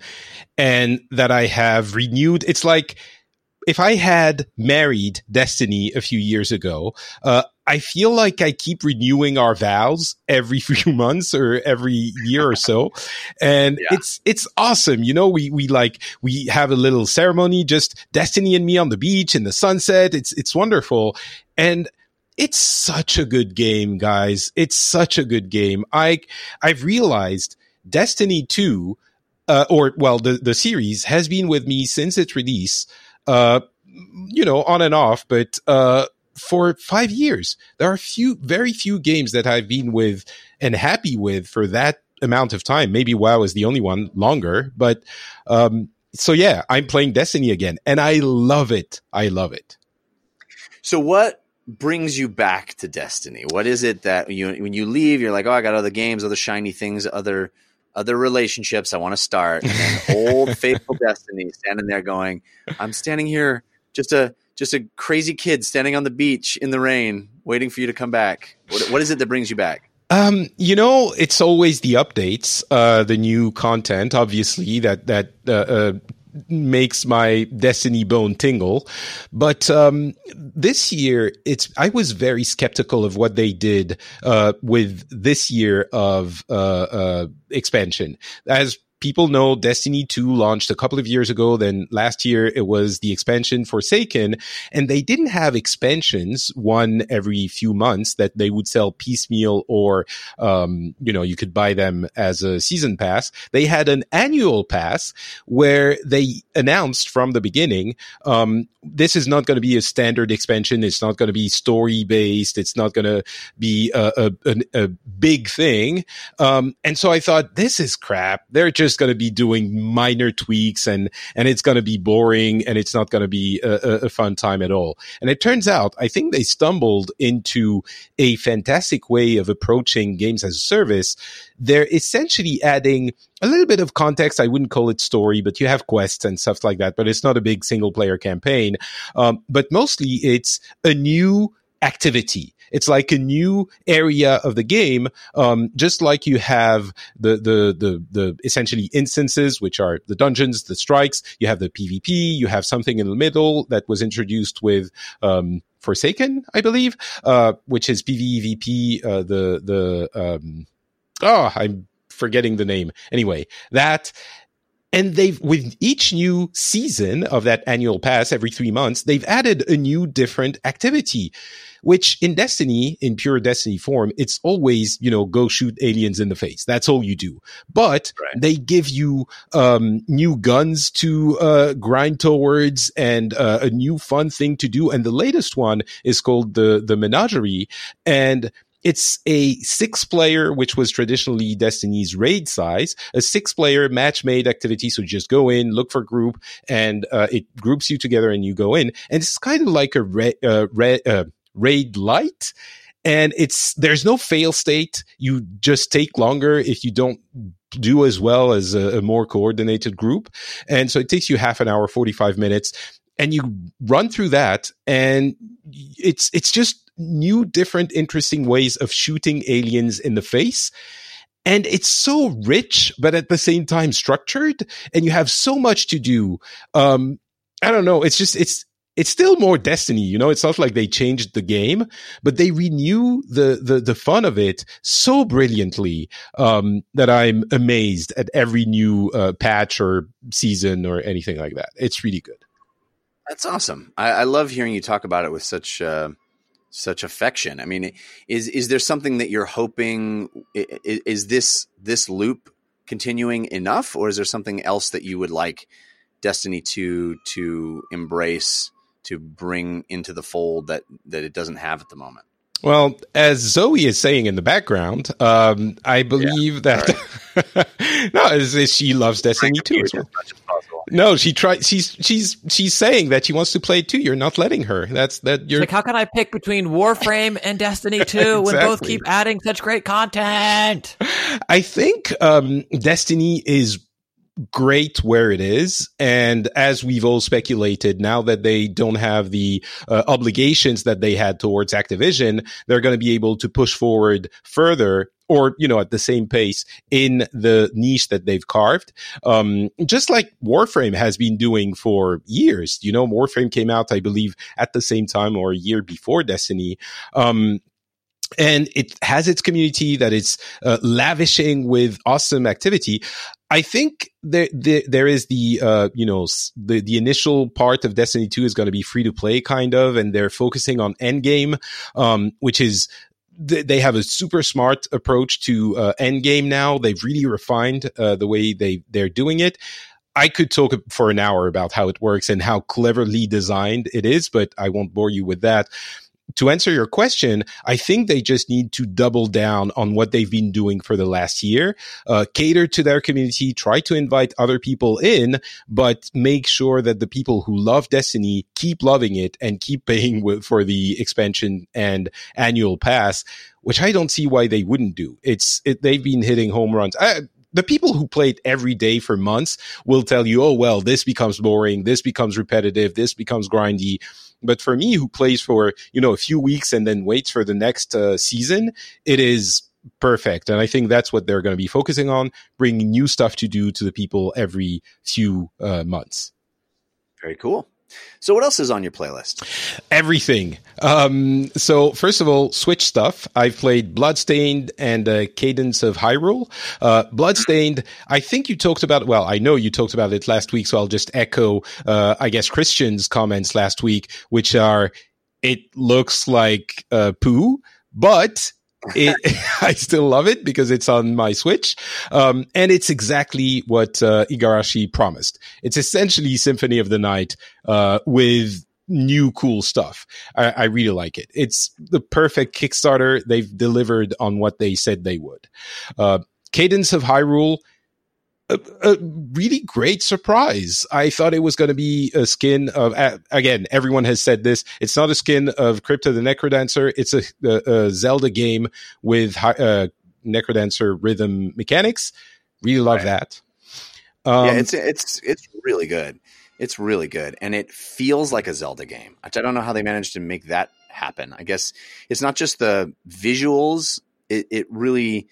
and that I have renewed, it's like if I had married Destiny a few years ago, uh, I feel like I keep renewing our vows every <laughs> few months or every year or so. And Yeah. it's, it's awesome. You know, we, we like, we have a little ceremony, just Destiny and me on the beach in the sunset. It's, it's wonderful. And it's such a good game, guys. It's such a good game. I, I've realized Destiny 2, uh, or well, the, the series has been with me since its release uh, you know, on and off, but uh, for five years, there are few, very few games that I've been with and happy with for that amount of time. Maybe WoW is the only one longer, but um, so yeah, I'm playing Destiny again, and I love it. I love it. So what brings you back to Destiny? What is it that you when you leave, you're like, oh, I got other games, other shiny things, other other relationships I want to start, and old <laughs> faithful Destiny standing there going, I'm standing here, just a just a crazy kid standing on the beach in the rain, waiting for you to come back. What, what is it that brings you back? Um, you know, it's always the updates, uh, the new content, obviously that that uh, uh, makes my Destiny bone tingle. But um, this year, it's I was very skeptical of what they did uh, with this year of uh, uh, expansion, as. People know Destiny 2 launched a couple of years ago. Then last year it was the expansion Forsaken and they didn't have expansions one every few months that they would sell piecemeal or um, you know you could buy them as a season pass they had an annual pass where they announced from the beginning um, this is not going to be a standard expansion. It's not going to be story based it's not going to be a, a, a, big thing. Um, and so i thought this is crap. They're just going to be doing minor tweaks and and it's going to be boring and it's not going to be a, a fun time at all. And it turns out i think they stumbled into a fantastic way of approaching games as a service they're essentially adding a little bit of context. I wouldn't call it story, but you have quests and stuff like that. But it's not a big single player campaign. Um, but mostly it's a new activity. It's like a new area of the game, um, just like you have the, the the the essentially instances, which are the dungeons, the strikes. You have the PvP. You have something in the middle that was introduced with um, Forsaken, I believe, uh, which is PvEVP. Uh, the the um, oh, I'm forgetting the name. Anyway, that and they've with each new season of that annual pass every three months, they've added a new different activity. Which in Destiny, in pure Destiny form, it's always, you know, go shoot aliens in the face. That's all you do. But Right. they give you um, new guns to uh, grind towards and uh, a new fun thing to do. And the latest one is called the the Menagerie, and it's a six player, which was traditionally Destiny's raid size, a six player match made activity. So just go in, look for group, and uh, it groups you together and you go in. And it's kind of like a ra- uh, ra- uh, raid light. And it's, there's no fail state. You just take longer if you don't do as well as a, a more coordinated group. And so it takes you half an hour, 45 minutes and you run through that and it's, it's just new, different, interesting ways of shooting aliens in the face. And it's so rich, but at the same time structured and you have so much to do. Um, I don't know. It's just, it's, it's still more Destiny, you know. It's not like they changed the game, but they renew the the the fun of it so brilliantly um, that I'm amazed at every new uh, patch or season or anything like that. It's really good. That's awesome. I, I love hearing you talk about it with such uh, such affection. I mean, is is there something that you're hoping? i- i- Is this this loop continuing enough, or is there something else that you would like Destiny to to embrace to bring into the fold that that it doesn't have at the moment? Well, as Zoe is saying in the background, um, I believe that <laughs> no, is, is she loves Destiny too as well. As much as possible. No, she tried. She's she's she's saying that she wants to play too. You're not letting her. That's that. You're Like, how can I pick between Warframe and Destiny <laughs> 2 when both keep adding such great content? I think um, Destiny is great where it is. And as we've all speculated, now that they don't have the uh, obligations that they had towards Activision, they're going to be able to push forward further or, you know, at the same pace in the niche that they've carved. Um, just like Warframe has been doing for years. You know, Warframe came out, I believe, at the same time or a year before Destiny. Um, and it has its community that is uh, lavishing with awesome activity. I think there there, is the uh, you know the the initial part of Destiny Two is going to be free to play kind of, and they're focusing on endgame, um, which is they have a super smart approach to uh, endgame now. They've really refined uh, the way they they're doing it. I could talk for an hour about how it works and how cleverly designed it is, but I won't bore you with that to answer your question, I think they just need to double down on what they've been doing for the last year, uh, cater to their community, try to invite other people in, but make sure that the people who love Destiny keep loving it and keep paying for the expansion and annual pass, which I don't see why they wouldn't do. It's it, they've been hitting home runs. I, the people who played every day for months will tell you, oh, well, this becomes boring. This becomes repetitive. This becomes grindy. But for me, who plays for, you know, a few weeks and then waits for the next uh, season, it is perfect. And I think that's what they're going to be focusing on, bringing new stuff to do to the people every few uh, months. Very cool. So, what else is on your playlist? Everything. Um, so first of all, Switch stuff. I've played Bloodstained and uh, Cadence of Hyrule. Uh, Bloodstained. I think you talked about. Well, I know you talked about it last week, so I'll just echo. Uh, I guess Christian's comments last week, which are, it looks like uh, poo, but <laughs> it, I still love it because it's on my Switch. Um, and it's exactly what uh, Igarashi promised. It's essentially Symphony of the Night uh, with new cool stuff. I, I really like it. It's the perfect Kickstarter. They've delivered on what they said they would. Uh, Cadence of Hyrule. A, a really great surprise. I thought it was going to be a skin of, uh, again, everyone has said this. It's not a skin of Crypt of the NecroDancer. It's a, a, a Zelda game with uh, Necrodancer rhythm mechanics. Really love Right. that. Um, yeah, it's it's it's really good. It's really good, and it feels like a Zelda game. I don't know how they managed to make that happen. I guess it's not just the visuals; it, it really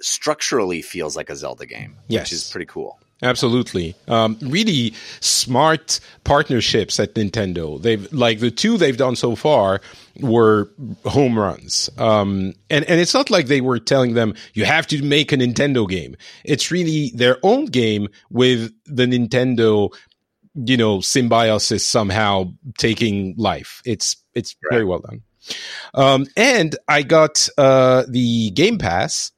structurally feels like a Zelda game, Yes. which is pretty cool. Absolutely. Um, really smart partnerships at Nintendo. They've like the two they've done so far were home runs. Um, and, and it's not like they were telling them you have to make a Nintendo game. It's really their own game with the Nintendo, you know, symbiosis somehow taking life. It's, it's very well done. Um, and I got, uh, the Game Pass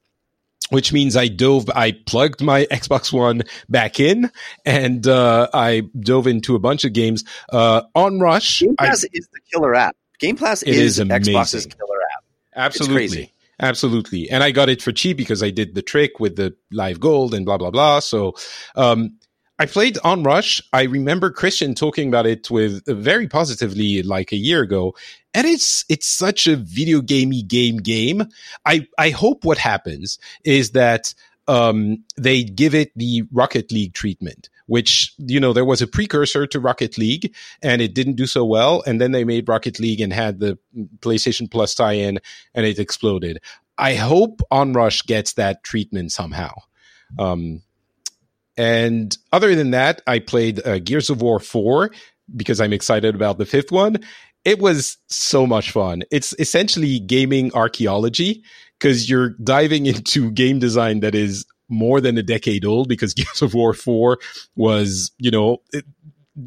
which means I dove, I plugged my Xbox One back in and, uh, I dove into a bunch of games, uh, OnRush. Game I- Pass is the killer app. Game Pass is, is Xbox's killer app. absolutely. Absolutely. And I got it for cheap because I did the trick with the live gold and blah, blah, blah. So, um, I played OnRush. I remember Christian talking about it with uh, very positively like a year ago. And it's, it's such a video gamey game game. I, I hope what happens is that, um, they give it the Rocket League treatment, which, you know, there was a precursor to Rocket League and it didn't do so well. And then they made Rocket League and had the PlayStation Plus tie in and it exploded. I hope Onrush gets that treatment somehow. Um, and other than that, I played uh, Gears of War 4 because I'm excited about the fifth one. It was so much fun. It's essentially gaming archaeology because you're diving <laughs> into game design that is more than a decade old because <laughs> Gears of War 4 was, you know, it,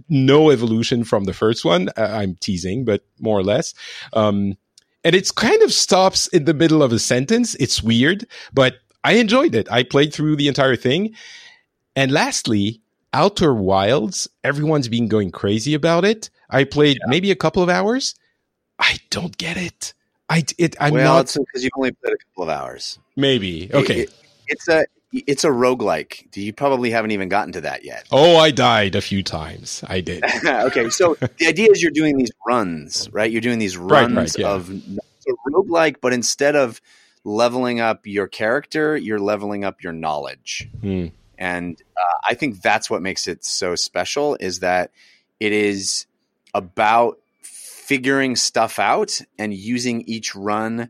no evolution from the first one. Uh, I'm teasing, but more or less. Um, and it's kind of stops in the middle of a sentence. It's weird, but I enjoyed it. I played through the entire thing. And lastly, Outer Wilds. Everyone's been going crazy about it. I played maybe a couple of hours. I don't get it. I it. I'm well, not. it's because you've only played a couple of hours. Maybe okay. It- it's a it's a roguelike. You probably haven't even gotten to that yet. oh, I died a few times. I did. <laughs> okay, so the idea is you're doing these runs, right? You're doing these Right, runs right, yeah. of it's a roguelike, but instead of leveling up your character, you're leveling up your knowledge. Hmm. And uh, I think that's what makes it so special is that it is about figuring stuff out and using each run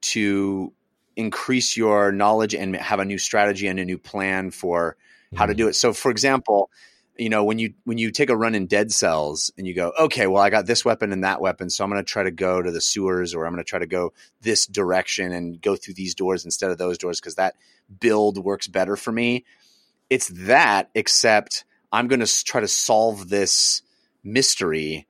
to increase your knowledge and have a new strategy and a new plan for how to do it. So, for example, you know when you when you take a run in Dead Cells and you go, okay, well, I got this weapon and that weapon, so I'm going to try to go to the sewers or I'm going to try to go this direction and go through these doors instead of those doors because that build works better for me. It's that, except I'm going to try to solve this mystery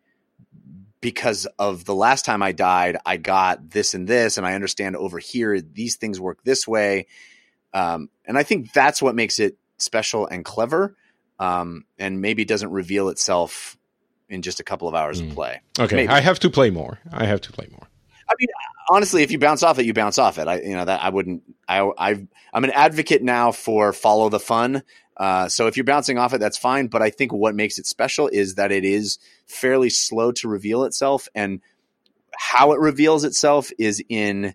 because of the last time I died, I got this and this, and I understand over here these things work this way. Um, and I think that's what makes it special and clever. Um, and maybe doesn't reveal itself in just a couple of hours Mm. of play. Okay, Maybe. I have to play more. I have to play more. I mean, honestly, if you bounce off it, you bounce off it. I, you know, that I wouldn't. I, I've, I'm an advocate now for follow the fun. Uh, so if you're bouncing off it, that's fine. But I think what makes it special is that it is fairly slow to reveal itself, and how it reveals itself is in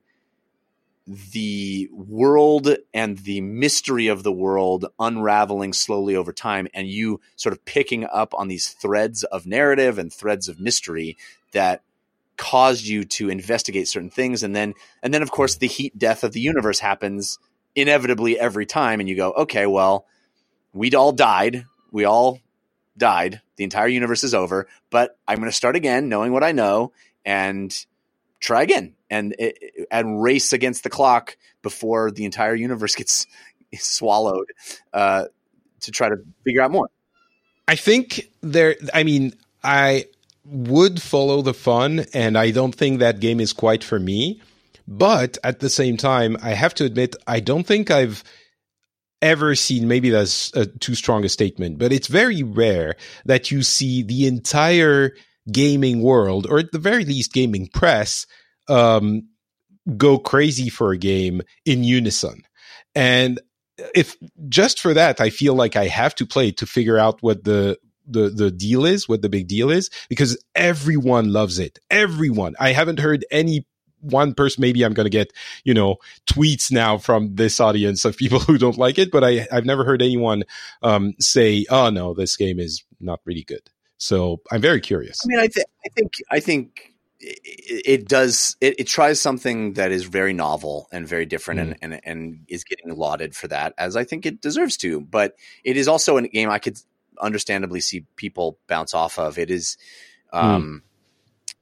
the world and the mystery of the world unraveling slowly over time, and you sort of picking up on these threads of narrative and threads of mystery that caused you to investigate certain things. And then and then of course the heat death of the universe happens inevitably every time. And you go okay well we all died. We all died. The entire universe is over. But i'm going to start again knowing what i know and try again and and race against the clock before the entire universe <laughs> gets swallowed uh, to try to figure out more. I think there. I mean, I would follow the fun, and I don't think that game is quite for me. But at the same time, I have to admit, I don't think I've ever seen. Maybe that's a too strong a statement, but it's very rare that you see the entire gaming world, or at the very least, gaming press, um, go crazy for a game in unison. And if just for that, I feel like I have to play to figure out what the the the deal is, what the big deal is, because everyone loves it. Everyone. I haven't heard any one person. Maybe I'm going to get you know tweets now from this audience of people <laughs> who don't like it, but I I've never heard anyone um, say, "Oh no, this game is not really good." So I'm very curious. I mean, I, th- I think I think it, it does. It, it tries something that is very novel and very different, and, and and is getting lauded for that, as I think it deserves to. But it is also a game I could understandably see people bounce off of. It is. Um,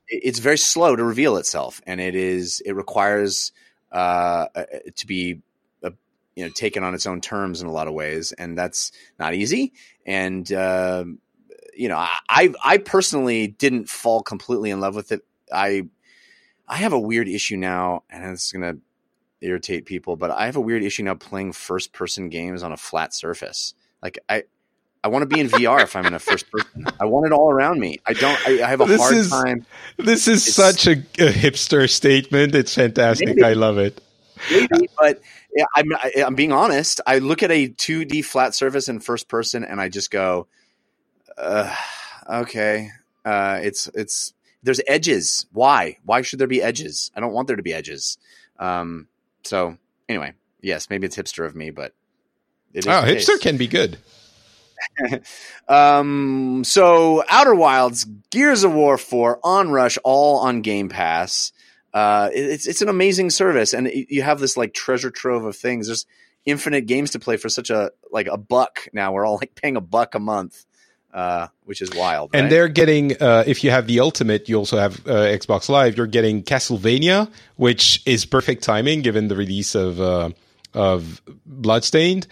it- It's very slow to reveal itself, and it is. It requires uh, uh, to be, uh, you know, taken on its own terms in a lot of ways, and that's not easy. And um you know, I- I I personally didn't fall completely in love with it. I I have a weird issue now, and it's gonna irritate people, but I have a weird issue now playing first person games on a flat surface. Like I I want to be in VR if I'm in a first person. I want it all around me. I don't. I, I have a This hard is- time. This is It's- such a, a hipster statement. It's fantastic. Maybe. I love it. Maybe, but yeah, I'm I, I'm being honest. I look at a 2D flat surface in first person, and I just go, uh, okay. Uh, it's it's there's edges. Why? Why should there be edges? I don't want there to be edges. Um, so anyway, yes, maybe it's hipster of me, but it is Oh, hipster can be good. <laughs> um, so Outer Wilds, Gears of War 4, Onrush, all on Game Pass. Uh, it- it's it's an amazing service, and it- you have this like treasure trove of things. There's infinite games to play for such a like a buck now. We're all like paying a buck a month, uh, which is wild. And right? they're getting, uh, if you have the Ultimate, you also have uh, Xbox Live. You're getting Castlevania, which is perfect timing given the release of uh, of Bloodstained,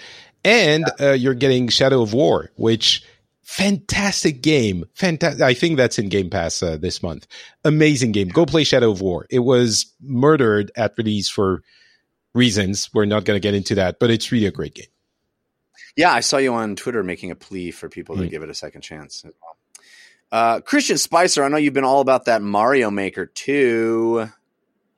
and uh, you're getting Shadow of War, which fantastic game. Fantastic. I think that's in Game Pass uh, this month. Amazing game. Go play Shadow of War. It was murdered at release for reasons. We're not going to get into that, but it's really a great game. Yeah, I saw you on Twitter making a plea for people to Mm. give it a second chance. Uh, Christian Spicer, I know you've been all about that Mario Maker too.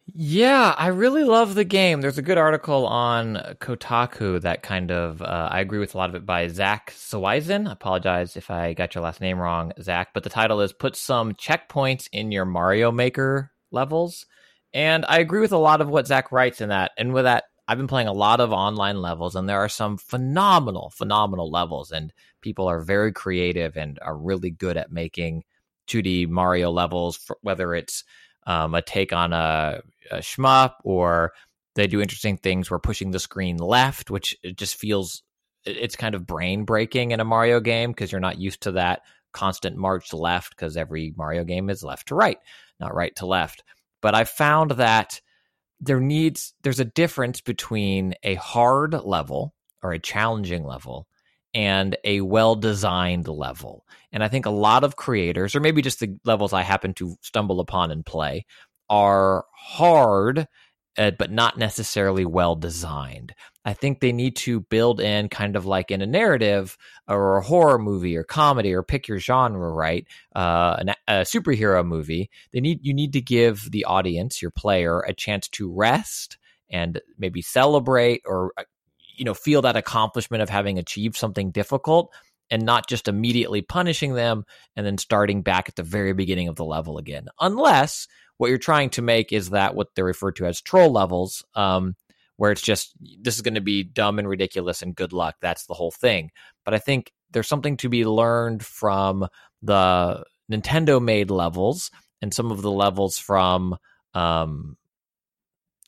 Yeah, I really love the game. There's a good article on Kotaku that kind of, uh, I agree with a lot of it by Zach Zwiezen. I apologize if I got your last name wrong, Zach, but the title is Put Some Checkpoints in Your Mario Maker Levels. And I agree with a lot of what Zach writes in that. And with that, I've been playing a lot of online levels, and there are some phenomenal, phenomenal levels, and people are very creative and are really good at making 2D Mario levels, for, whether it's um, a take on a, a shmup or they do interesting things where pushing the screen left, which it just feels it's kind of brain breaking in a Mario game because you're not used to that constant march left because every Mario game is left to right, not right to left. But I found that there needs there's a difference between a hard level or a challenging level and a well designed level. And I think a lot of creators, or maybe just the levels I happen to stumble upon and play, are hard, uh, but not necessarily well designed. I think they need to build in kind of like in a narrative or a horror movie or comedy or pick your genre, right? Uh, an, a superhero movie. They need you need to give the audience, your player, a chance to rest and maybe celebrate or uh, you know feel that accomplishment of having achieved something difficult and not just immediately punishing them and then starting back at the very beginning of the level again unless what you're trying to make is that what they refer to as troll levels um, where it's just this is going to be dumb and ridiculous and good luck that's the whole thing. But i think there's something to be learned from the nintendo made levels and some of the levels from um,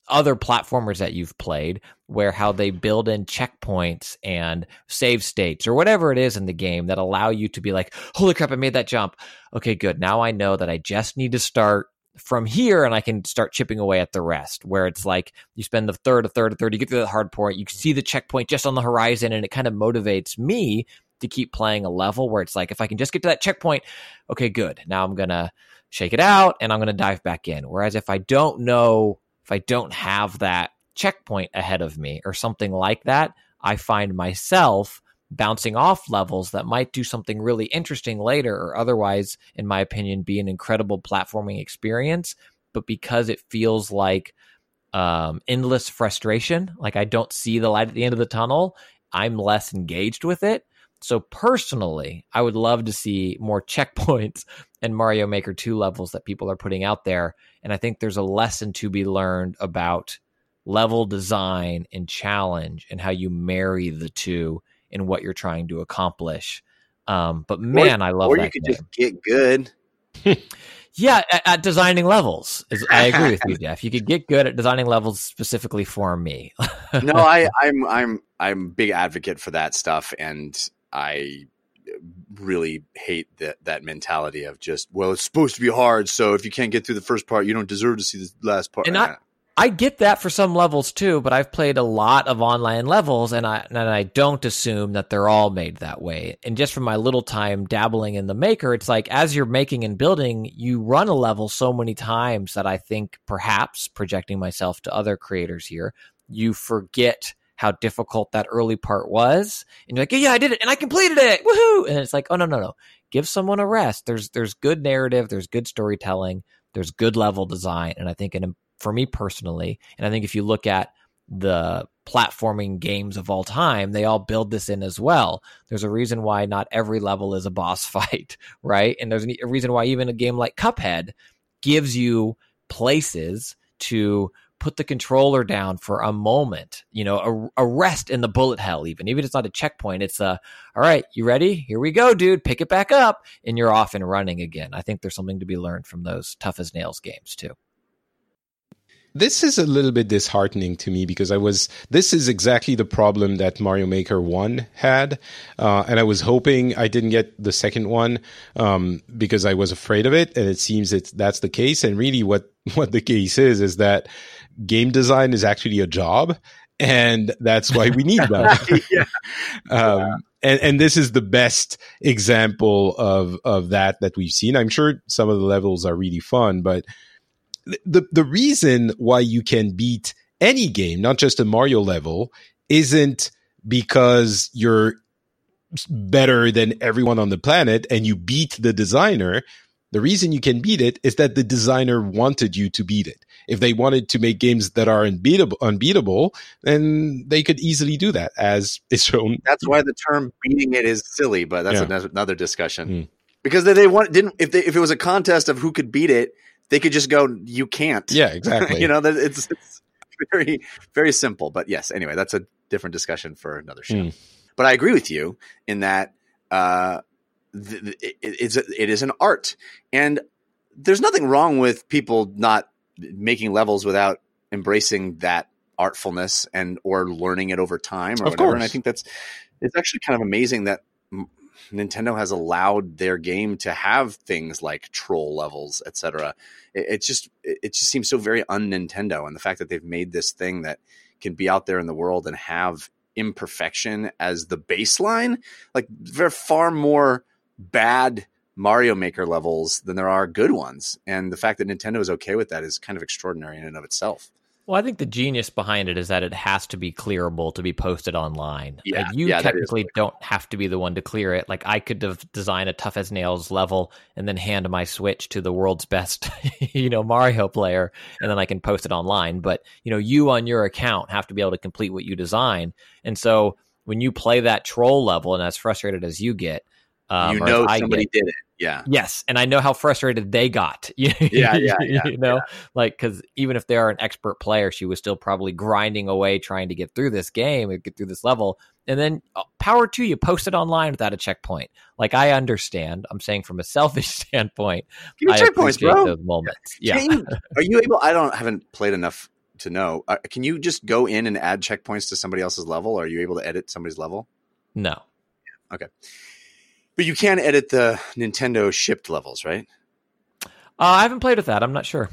other platformers that you've played where how they build in checkpoints and save states or whatever it is in the game that allow you to be like holy crap i made that jump. Okay good. Now i know that i just need to start from here and i can start chipping away at the rest where it's like you spend the third a third a third you get to the hard point you see the checkpoint just on the horizon and it kind of motivates me to keep playing a level where it's like if i can just get to that checkpoint okay good. Now i'm gonna shake it out and i'm gonna dive back in. Whereas if i don't know if I don't have that checkpoint ahead of me or something like that, I find myself bouncing off levels that might do something really interesting later or otherwise, in my opinion, be an incredible platforming experience. But because it feels like um, endless frustration, like I don't see the light at the end of the tunnel, I'm less engaged with it. So personally, I would love to see more <laughs> checkpoints and Mario Maker 2 levels that people are putting out there. And I think there's a lesson to be learned about level design and challenge and how you marry the two in what you're trying to accomplish. Um, but man, I love or you could game. just get good. Yeah, at, at designing levels, I agree with you, <laughs> Jeff. You could get good at designing levels specifically for me. no, <laughs> I, I'm I'm I'm big advocate for that stuff, and I really hate that that mentality of just well, it's supposed to be hard, so if you can't get through the first part, you don't deserve to see the last part. And I- I get that for some levels too, but I've played a lot of online levels, and I and I don't assume that they're all made that way. And just from my little time dabbling in the maker, it's like as you're making and building, you run a level so many times that I think perhaps projecting myself to other creators here, you forget how difficult that early part was, and you're like, yeah, I did it, and I completed it, woohoo! And it's like, oh no, no, no, give someone a rest. There's there's good narrative, there's good storytelling, there's good level design, and I think an for me personally, and I think if you look at the platforming games of all time, they all build this in as well. There's a reason why not every level is a boss <laughs> fight, right? And there's a reason why even a game like Cuphead gives you places to put the controller down for a moment, you know, a, a rest in the bullet hell, even. Even if it's not a checkpoint, it's a, all right, you ready? Here we go, dude. Pick it back up. And you're off and running again. I think there's something to be learned from those tough as nails games, too. This is a little bit disheartening to me because I was this is exactly the problem that Mario Maker one had, uh, and I was hoping I didn't get the second one um, because I was afraid of it, and it seems that that's the case. And really, what <laughs> what the case is is that game design is actually a job, and that's why we need them. <laughs> yeah. <laughs> um, and and this is the best example of of that that we've seen. I'm sure some of the levels are really fun, but the the reason why you can beat any game, not just a Mario level, isn't because you're better than everyone on the planet and you beat the designer. The reason you can beat it is that the designer wanted you to beat it. If they wanted to make games that are unbeatable, unbeatable, then they could easily do that, as is shown. That's why the term beating it is silly, but that's Yeah. another, another discussion. Mm. Because they, they want didn't if they, if it was a contest of who could beat it, they could just go, "You can't." Yeah, <laughs> exactly. you know, that it's, it's very very simple. But yes, anyway, that's a different discussion for another show. Mm. But I agree with you in that uh, th- th- it, it's a, it is an art, and there's nothing wrong with people not making levels without embracing that artfulness and or learning it over time or Of whatever. And I think that's it's actually kind of amazing that Nintendo has allowed their game to have things like troll levels, etc. It, it just it just seems so very un Nintendo, and the fact that they've made this thing that can be out there in the world and have imperfection as the baseline, like there are far more bad Mario Maker levels than there are good ones, and the fact that Nintendo is okay with that is kind of extraordinary in and of itself. Well, I think the genius behind it is that it has to be clearable to be posted online. Yeah, like you yeah, technically don't have to be the one to clear it. Like I could have designed a tough as nails level and then hand my Switch to the world's best, <laughs> you know, Mario player, and then I can post it online. But you know, you on your account have to be able to complete what you design. And so when you play that troll level, and as frustrated as you get, um, you know somebody get, did it. Yeah. Yes, and I know how frustrated they got. <laughs> yeah, yeah, <laughs> yeah, You know, like because even if they're an expert player, she was still probably grinding away trying to get through this game and get through this level. And then uh, power to you, post it online without a checkpoint. Like I understand. I'm saying from a <laughs> selfish standpoint, Give me I checkpoints, appreciate bro. those moments. Yeah. You, are you able? I don't haven't played enough to know. Uh, can you just go in and add checkpoints to somebody else's level? Are you able to edit somebody's level? No. But you can edit the Nintendo shipped levels, right? Uh, I haven't played with that. I'm not sure.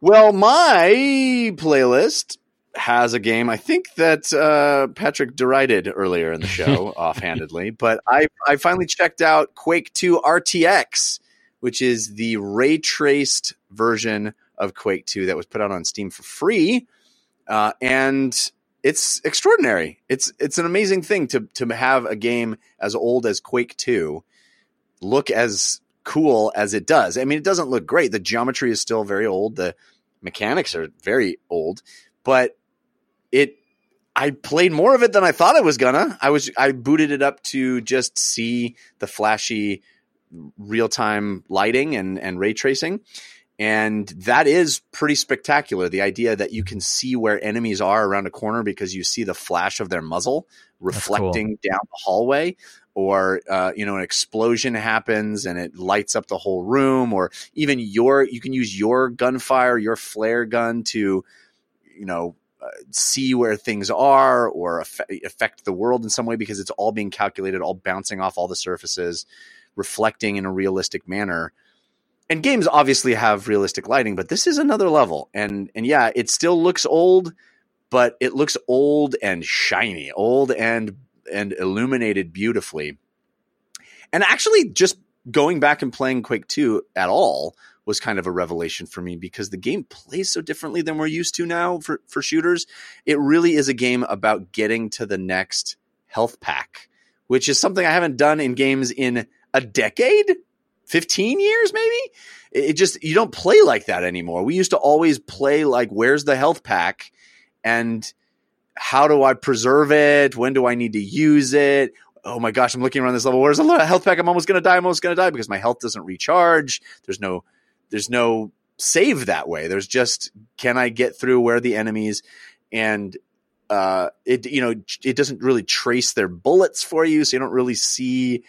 Well, my playlist has a game. I think that uh, Patrick derided earlier in the <laughs> show offhandedly, but I I finally checked out Quake 2 RTX, which is the ray traced version of Quake 2 that was put out on Steam for free, uh, and it's extraordinary. It's it's an amazing thing to to have a game as old as Quake 2 look as cool as it does. I mean, it doesn't look great. The geometry is still very old. The mechanics are very old, but it I played more of it than I thought I was gonna. I was I booted it up to just see the flashy real time lighting and and ray tracing. And that is pretty spectacular. The idea that you can see where enemies are around a corner because you see the flash of their muzzle reflecting down the hallway, or uh, you know, an explosion happens and it lights up the whole room, or even your you can use your gunfire, your flare gun to, you know, uh, see where things are or affect the world in some way because it's all being calculated, all bouncing off all the surfaces, reflecting in a realistic manner. And games obviously have realistic lighting, but this is another level. And and yeah, it still looks old, but it looks old and shiny, old and and illuminated beautifully. And actually just going back and playing Quake 2 at all was kind of a revelation for me because the game plays so differently than we're used to now for, for shooters. It really is a game about getting to the next health pack, which is something I haven't done in games in a decade, 15 years maybe. It just, you don't play like that anymore. We used to always play like, where's the health pack? And how do I preserve it? When do I need to use it? Oh my gosh, I'm looking around this level. Where's the health pack? I'm almost going to die. I'm almost going to die because my health doesn't recharge. There's no, there's no save that way. There's just, can I get through where the enemies and, uh, it, you know, it doesn't really trace their bullets for you. So you don't really see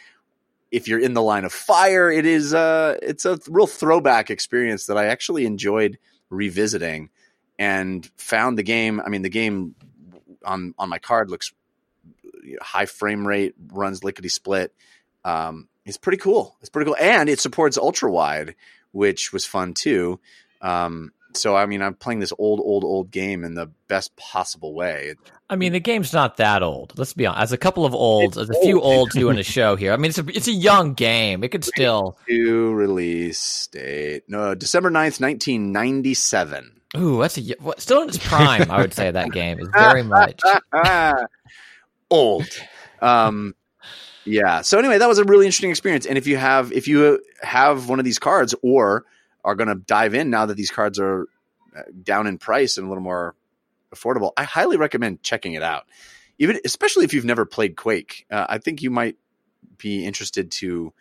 if you're in the line of fire. It is, uh, it's a real throwback experience that I actually enjoyed revisiting and found the game. I mean, the game on on my card looks high frame rate, runs lickety split. Um, it's pretty cool. It's pretty cool, and it supports ultra wide, which was fun too. Um, so I mean, I'm playing this old, old, old game in the best possible way. I mean, the game's not that old. Let's be honest. As a couple of olds, as a few olds doing a show here. I mean, it's a it's a young game. It could still. To release date, no, December 9th, 1997. Ooh, that's a still in its prime. I would say that game is very much. <laughs> old. Um, yeah. So anyway, that was a really interesting experience. And if you have if you have one of these cards or are going to dive in now that these cards are uh, down in price and a little more affordable, I highly recommend checking it out. Even especially if you've never played Quake, uh, I think you might be interested to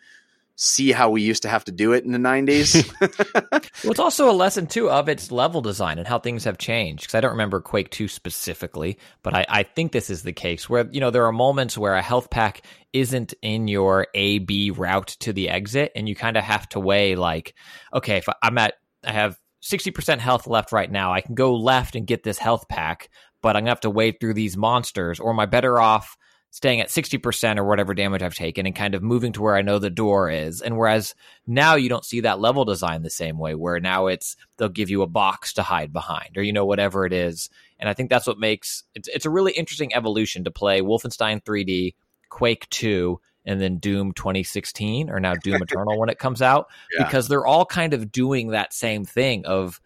see how we used to have to do it in the 90s. <laughs> <laughs> Well, it's also a lesson too of its level design and how things have changed. Because I don't remember Quake Two specifically, but I, I think this is the case where you know there are moments where a health pack isn't in your A B route to the exit, and you kind of have to weigh like, okay, if I'm at I have sixty percent health left right now, I can go left and get this health pack, but I'm gonna have to wade through these monsters, or am I better off? Staying at 60% or whatever damage I've taken and kind of moving to where I know the door is. And whereas now you don't see that level design the same way, where now it's they'll give you a box to hide behind or, you know, whatever it is. And I think that's what makes it's, it's a really interesting evolution to play Wolfenstein 3D, Quake 2, and then Doom 2016 or now Doom Eternal when it comes out <laughs> Yeah. because they're all kind of doing that same thing of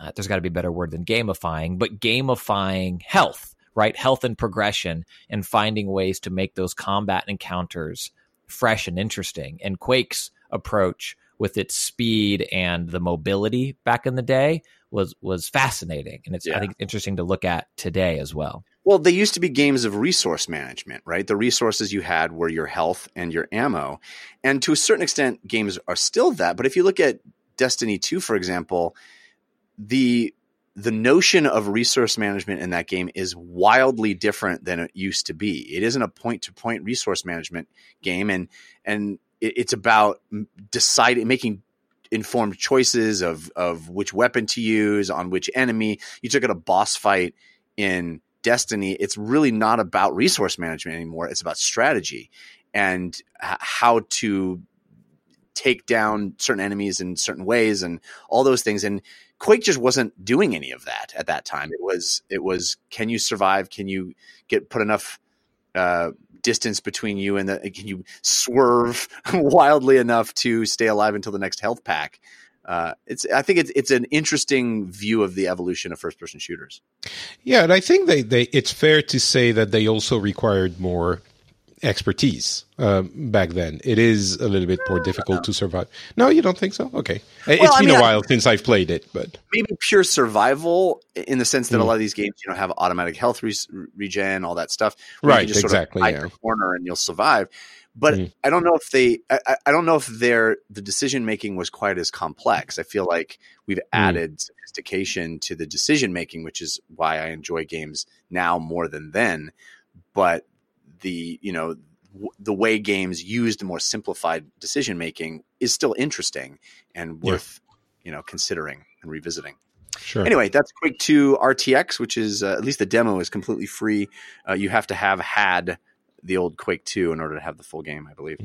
uh, there's got to be a better word than gamifying, but gamifying health, right? Health and progression and finding ways to make those combat encounters fresh and interesting. And Quake's approach with its speed and the mobility back in the day was was fascinating. And it's Yeah. I think interesting to look at today as well. Well, they used to be games of resource management, right? The resources you had were your health and your ammo. And to a certain extent, games are still that. But if you look at Destiny 2, for example, the the notion of resource management in that game is wildly different than it used to be. It isn't a point to point resource management game and and it's about deciding making informed choices of of which weapon to use on which enemy. You took it a boss fight in Destiny, it's really not about resource management anymore. It's about strategy and how to take down certain enemies in certain ways and all those things. And Quake just wasn't doing any of that at that time. It was it was can you survive? Can you get put enough uh, distance between you and the can you swerve <laughs> wildly enough to stay alive until the next health pack? Uh, it's I think it's it's an interesting view of the evolution of first person shooters. Yeah, and I think they, they it's fair to say that they also required more expertise um, back then. It is a little bit more difficult to survive. No, you don't think so? Okay, it's Well, I been mean, a I- while since I've played it, but maybe pure survival in the sense that a Mm. lot of these games you know have automatic health re- regen, all that stuff. Right, just sort exactly, Of yeah. corner and you'll survive. But Mm. I don't know if they. I, I- I don't know if their the decision making was quite as complex. I feel like we've Mm. added sophistication to the decision making, which is why I enjoy games now more than then. But the you know w- the way games used the more simplified decision making is still interesting and Yeah. worth you know considering and revisiting. sure. Anyway, that's Quake 2 RTX, which is uh, at least the demo is completely free. Uh, you have to have had the old Quake 2 in order to have the full game, I believe.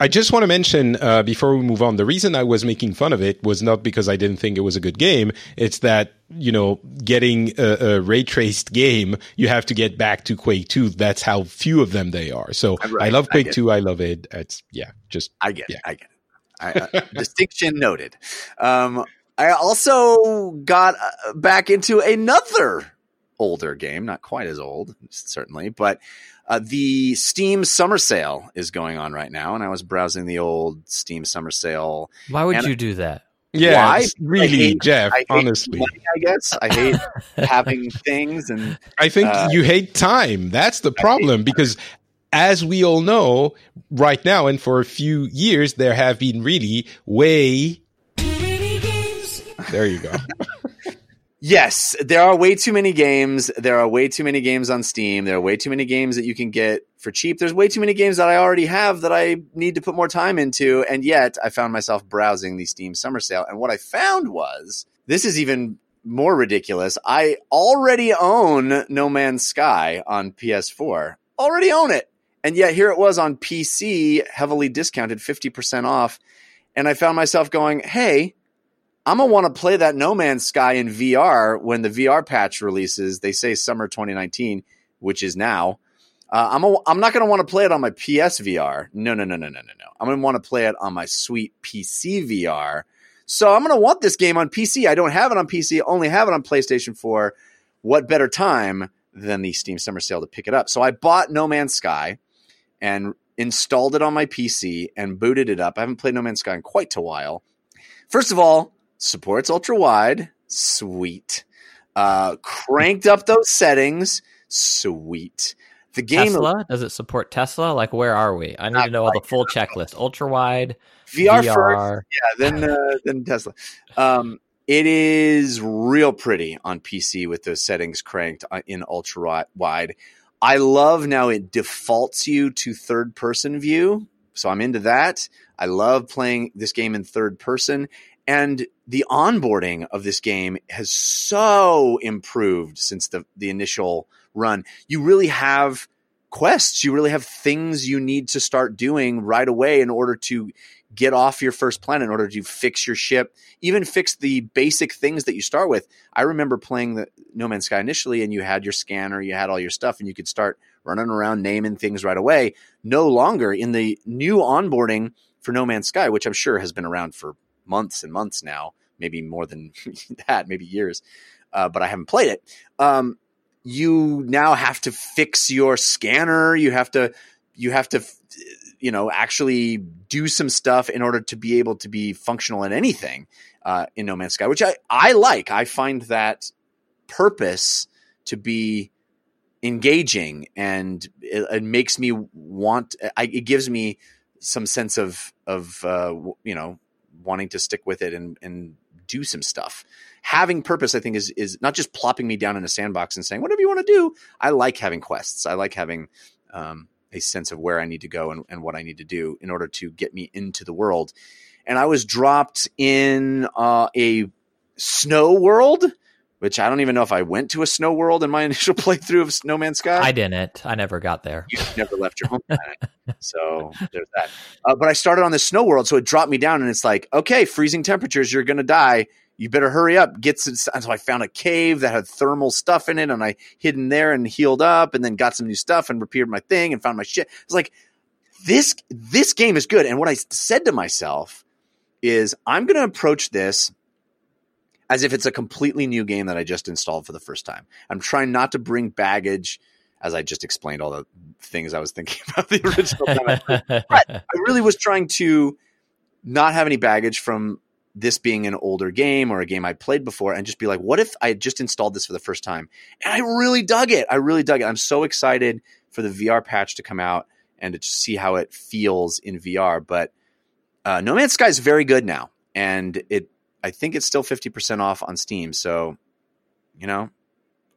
I just want to mention uh, before we move on, the reason I was making fun of it was not because I didn't think it was a good game. It's that you know, getting a, a ray traced game, you have to get back to Quake Two. That's how few of them they are. So Right, I love Quake get Two. I love it. It's yeah, just I get Yeah. it. I get it. I, uh, <laughs> distinction noted. Um, I also got uh, back into another older game, not quite as old, certainly, but uh, the Steam Summer Sale is going on right now, and I was browsing the old Steam Summer Sale. Why would And- you do that? yeah, Why? it's I really, hate- Jeff. I hate honestly, money, I guess I hate <laughs> having things, and I think Uh, you hate time. That's the problem because as we all know right now and for a few years there have been really way There you go. <laughs> Yes, there are way too many games. There are way too many games on Steam. There are way too many games that you can get for cheap. There's way too many games that I already have that I need to put more time into. And yet I found myself browsing the Steam summer sale. And what I found was this is even more ridiculous. I already own No Man's Sky on PS4. Already own it. And yet here it was on PC, heavily discounted, 50% off. And I found myself going, hey, I'm gonna want to play that No Man's Sky in VR when the VR patch releases. They say summer 2019, which is now. Uh, I'm a, I'm not gonna want to play it on my PS VR. No, no, no, no, no, no, no. I'm gonna want to play it on my sweet PC VR. So I'm gonna want this game on PC. I don't have it on PC. Only have it on PlayStation 4. What better time than the Steam Summer Sale to pick it up? So I bought No Man's Sky and installed it on my PC and booted it up. I haven't played No Man's Sky in quite a while. First of all, supports ultra wide, sweet. Uh, cranked up those settings, sweet. The game Tesla? Does it support Tesla? Like, where are we? I need Not to know all the full checklist. I need to know the full checklist. I need Not to know all the full checklist. Ultra wide, VR, VR. first, yeah, then uh, then Tesla. Um, it is real pretty on PC with those settings cranked uh, in ultra wide. I love now it defaults you to third person view, so I'm into that. I love playing this game in third person, and the onboarding of this game has so improved since the the initial run. You really have quests. You really have things you need to start doing right away in order to get off your first planet, in order to fix your ship, even fix the basic things that you start with. I remember playing the No Man's Sky initially, and you had your scanner, you had all your stuff, and you could start running around naming things right away. No longer in the new onboarding for No Man's Sky, which I'm sure has been around for months and months now, maybe more than <laughs> that, maybe years, uh, but I haven't played it. Um, you now have to fix your scanner. You have to, you have to, you know, actually do some stuff in order to be able to be functional in anything uh, in No Man's Sky, which I I like. I find that purpose to be engaging and it, it makes me want. I, it gives me some sense of of uh, you know wanting to stick with it and and do some stuff. Having purpose, I think, is is not just plopping me down in a sandbox and saying whatever you want to do. I like having quests. I like having um, a sense of where I need to go and, and what I need to do in order to get me into the world. And I was dropped in uh, a snow world, which I don't even know if I went to a snow world in my <laughs> initial playthrough of No Man's Sky I didn't. I never got there. you never left your home <laughs> planet. so there's that. Uh, but I started on this snow world, so it dropped me down, and it's like, okay, freezing temperatures, you're gonna die. You better hurry up. Get some. So I found a cave that had thermal stuff in it, and I hid in there and healed up, and then got some new stuff and repaired my thing and found my shit. It's like this. This game is good. And what I said to myself is, I'm gonna approach this as if it's a completely new game that I just installed for the first time. I'm trying not to bring baggage, as I just explained all the things I was thinking <laughs> about the original time. I I really was trying to not have any baggage from this being an older game or a game I'd played before and just be like, what if I just installed this for the first time? And I really dug it. I really dug it. I'm so excited for the VR patch to come out and to see how it feels in VR. But uh, No Man's Sky is very good now. And it, I think it's still 50% off on Steam. So, you know,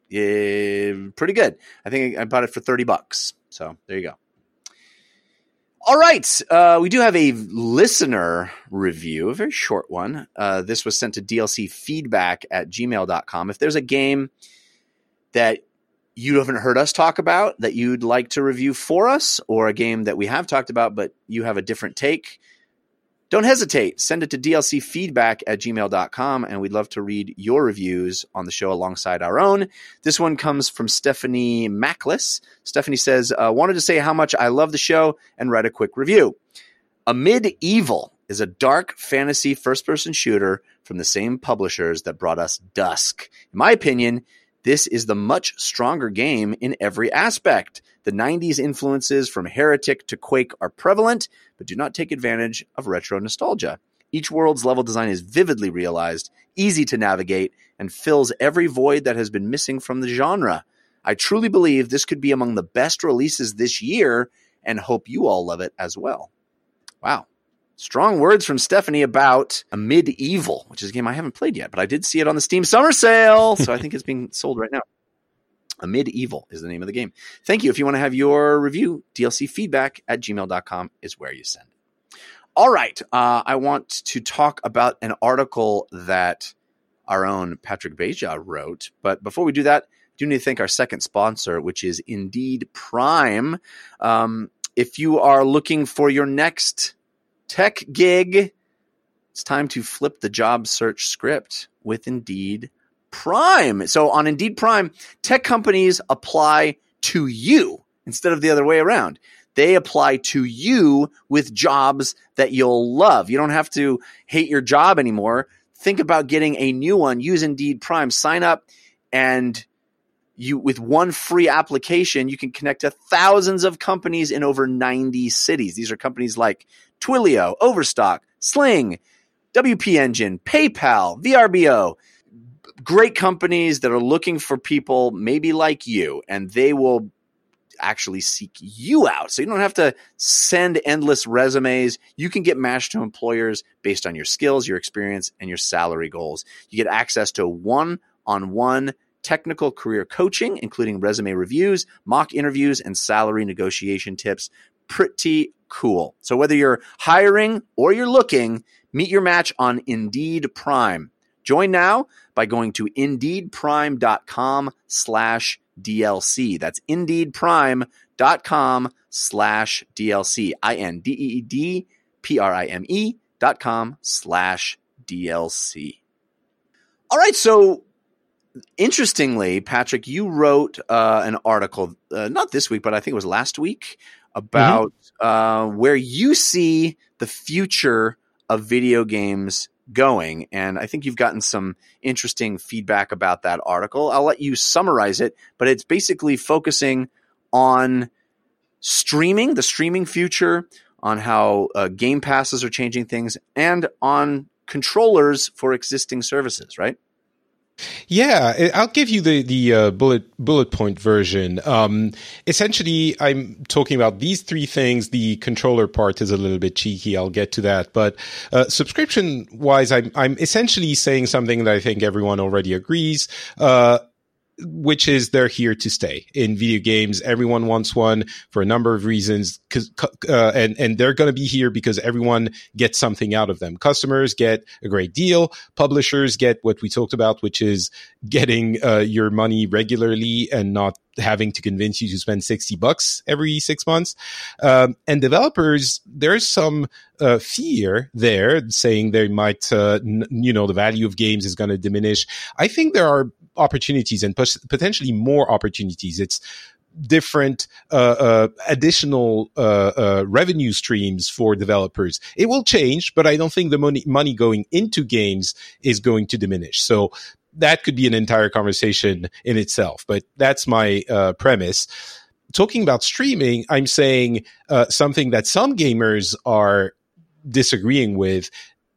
yeah, pretty good. I think I bought it for 30 bucks. So there you go. All right. Uh, we do have a listener review, a very short one. Uh, this was sent to DLC feedback at gmail.com. If there's a game that you haven't heard us talk about that you'd like to review for us, or a game that we have talked about but you have a different take, don't hesitate. Send it to DLC feedback at gmail.com, and we'd love to read your reviews on the show alongside our own. This one comes from Stephanie Mackless. Stephanie says, uh, Wanted to say how much I love the show and write a quick review. Amid Evil is a dark fantasy first person shooter from the same publishers that brought us Dusk. In my opinion, this is the much stronger game in every aspect. The 90s influences from Heretic to Quake are prevalent, but do not take advantage of retro nostalgia. Each world's level design is vividly realized, easy to navigate, and fills every void that has been missing from the genre. I truly believe this could be among the best releases this year and hope you all love it as well. Wow. Strong words from Stephanie about Amid Evil, which is a game I haven't played yet, but I did see it on the Steam Summer Sale, so I think it's being <laughs> sold right now. Amid Evil is the name of the game. Thank you. If you want to have your review, DLC feedback at gmail.com is where you send. it. All right. Uh, I want to talk about an article that our own Patrick Beja wrote. But before we do that, I do need to thank our second sponsor, which is Indeed Prime. Um, if you are looking for your next tech gig, it's time to flip the job search script with Indeed Prime. So on Indeed Prime, tech companies apply to you instead of the other way around. They apply to you with jobs that you'll love. You don't have to hate your job anymore. Think about getting a new one. Use Indeed Prime. Sign up and you with one free application, you can connect to thousands of companies in over 90 cities. These are companies like Twilio, Overstock, Sling, WP Engine, PayPal, VRBO, great companies that are looking for people maybe like you, and they will actually seek you out. So you don't have to send endless resumes. You can get matched to employers based on your skills, your experience, and your salary goals. You get access to one on one technical career coaching, including resume reviews, mock interviews, and salary negotiation tips. Pretty cool. So whether you're hiring or you're looking, meet your match on Indeed Prime. Join now by going to indeedprime.com slash DLC. That's indeedprime.com slash DLC. I-N-D-E-E-D-P-R-I-M-E E dot com slash DLC. All right. So interestingly, Patrick, you wrote uh, an article, uh, not this week, but I think it was last week about uh, where you see the future of video games going. And I think you've gotten some interesting feedback about that article. I'll let you summarize it, but it's basically focusing on streaming, the streaming future, on how uh, game passes are changing things, and on controllers for existing services, right? Yeah, I- I'll give you the the uh, bullet bullet point version. Um, essentially, I'm talking about these three things. The controller part is a little bit cheeky. I'll get to that. But uh, subscription wise, I'm I'm essentially saying something that I think everyone already agrees. Uh, which is they're here to stay in video games. Everyone wants one for a number of reasons, uh, and and they're going to be here because everyone gets something out of them. Customers get a great deal. Publishers get what we talked about, which is getting uh, your money regularly and not having to convince you to spend 60 bucks every six months. Um, and developers, there's some uh, fear there saying they might, uh, n- you know, the value of games is going to diminish. I think there are opportunities and pos- potentially more opportunities. It's different uh, uh, additional uh, uh, revenue streams for developers. It will change, but I don't think the money money going into games is going to diminish. So that could be an entire conversation in itself. But that's my uh, premise. Talking about streaming, I'm saying uh, something that some gamers are disagreeing with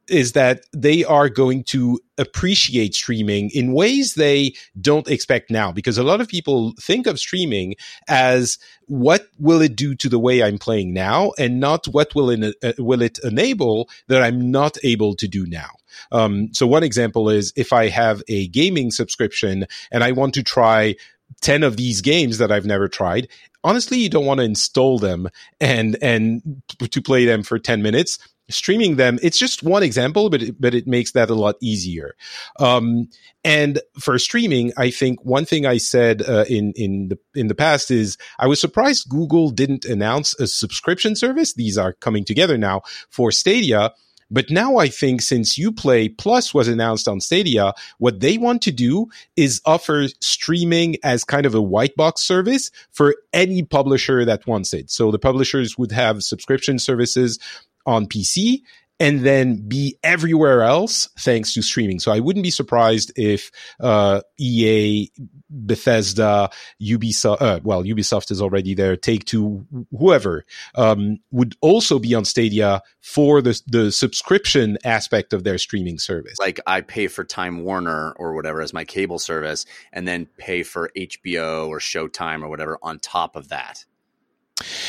is that they are going to appreciate streaming in ways they don't expect now because a lot of people think of streaming as what will it do to the way I'm playing now and not what will it, uh, will it enable that I'm not able to do now. Um, so one example is if I have a gaming subscription and I want to try 10 of these games that I've never tried. Honestly, you don't want to install them and, and to play them for 10 minutes. Streaming them, it's just one example, but it, but it makes that a lot easier. Um, and for streaming, I think one thing I said uh, in in the in the past is I was surprised Google didn't announce a subscription service. These are coming together now for Stadia. But now I think since Uplay Plus was announced on Stadia, what they want to do is offer streaming as kind of a white box service for any publisher that wants it. So the publishers would have subscription services on PC and then be everywhere else thanks to streaming. So I wouldn't be surprised if uh, EA, Bethesda, Ubisoft, uh, well, Ubisoft is already there, Take Two, whoever, um, would also be on Stadia for the the subscription aspect of their streaming service. Like I pay for Time Warner or whatever as my cable service, and then pay for HBO or Showtime or whatever on top of that.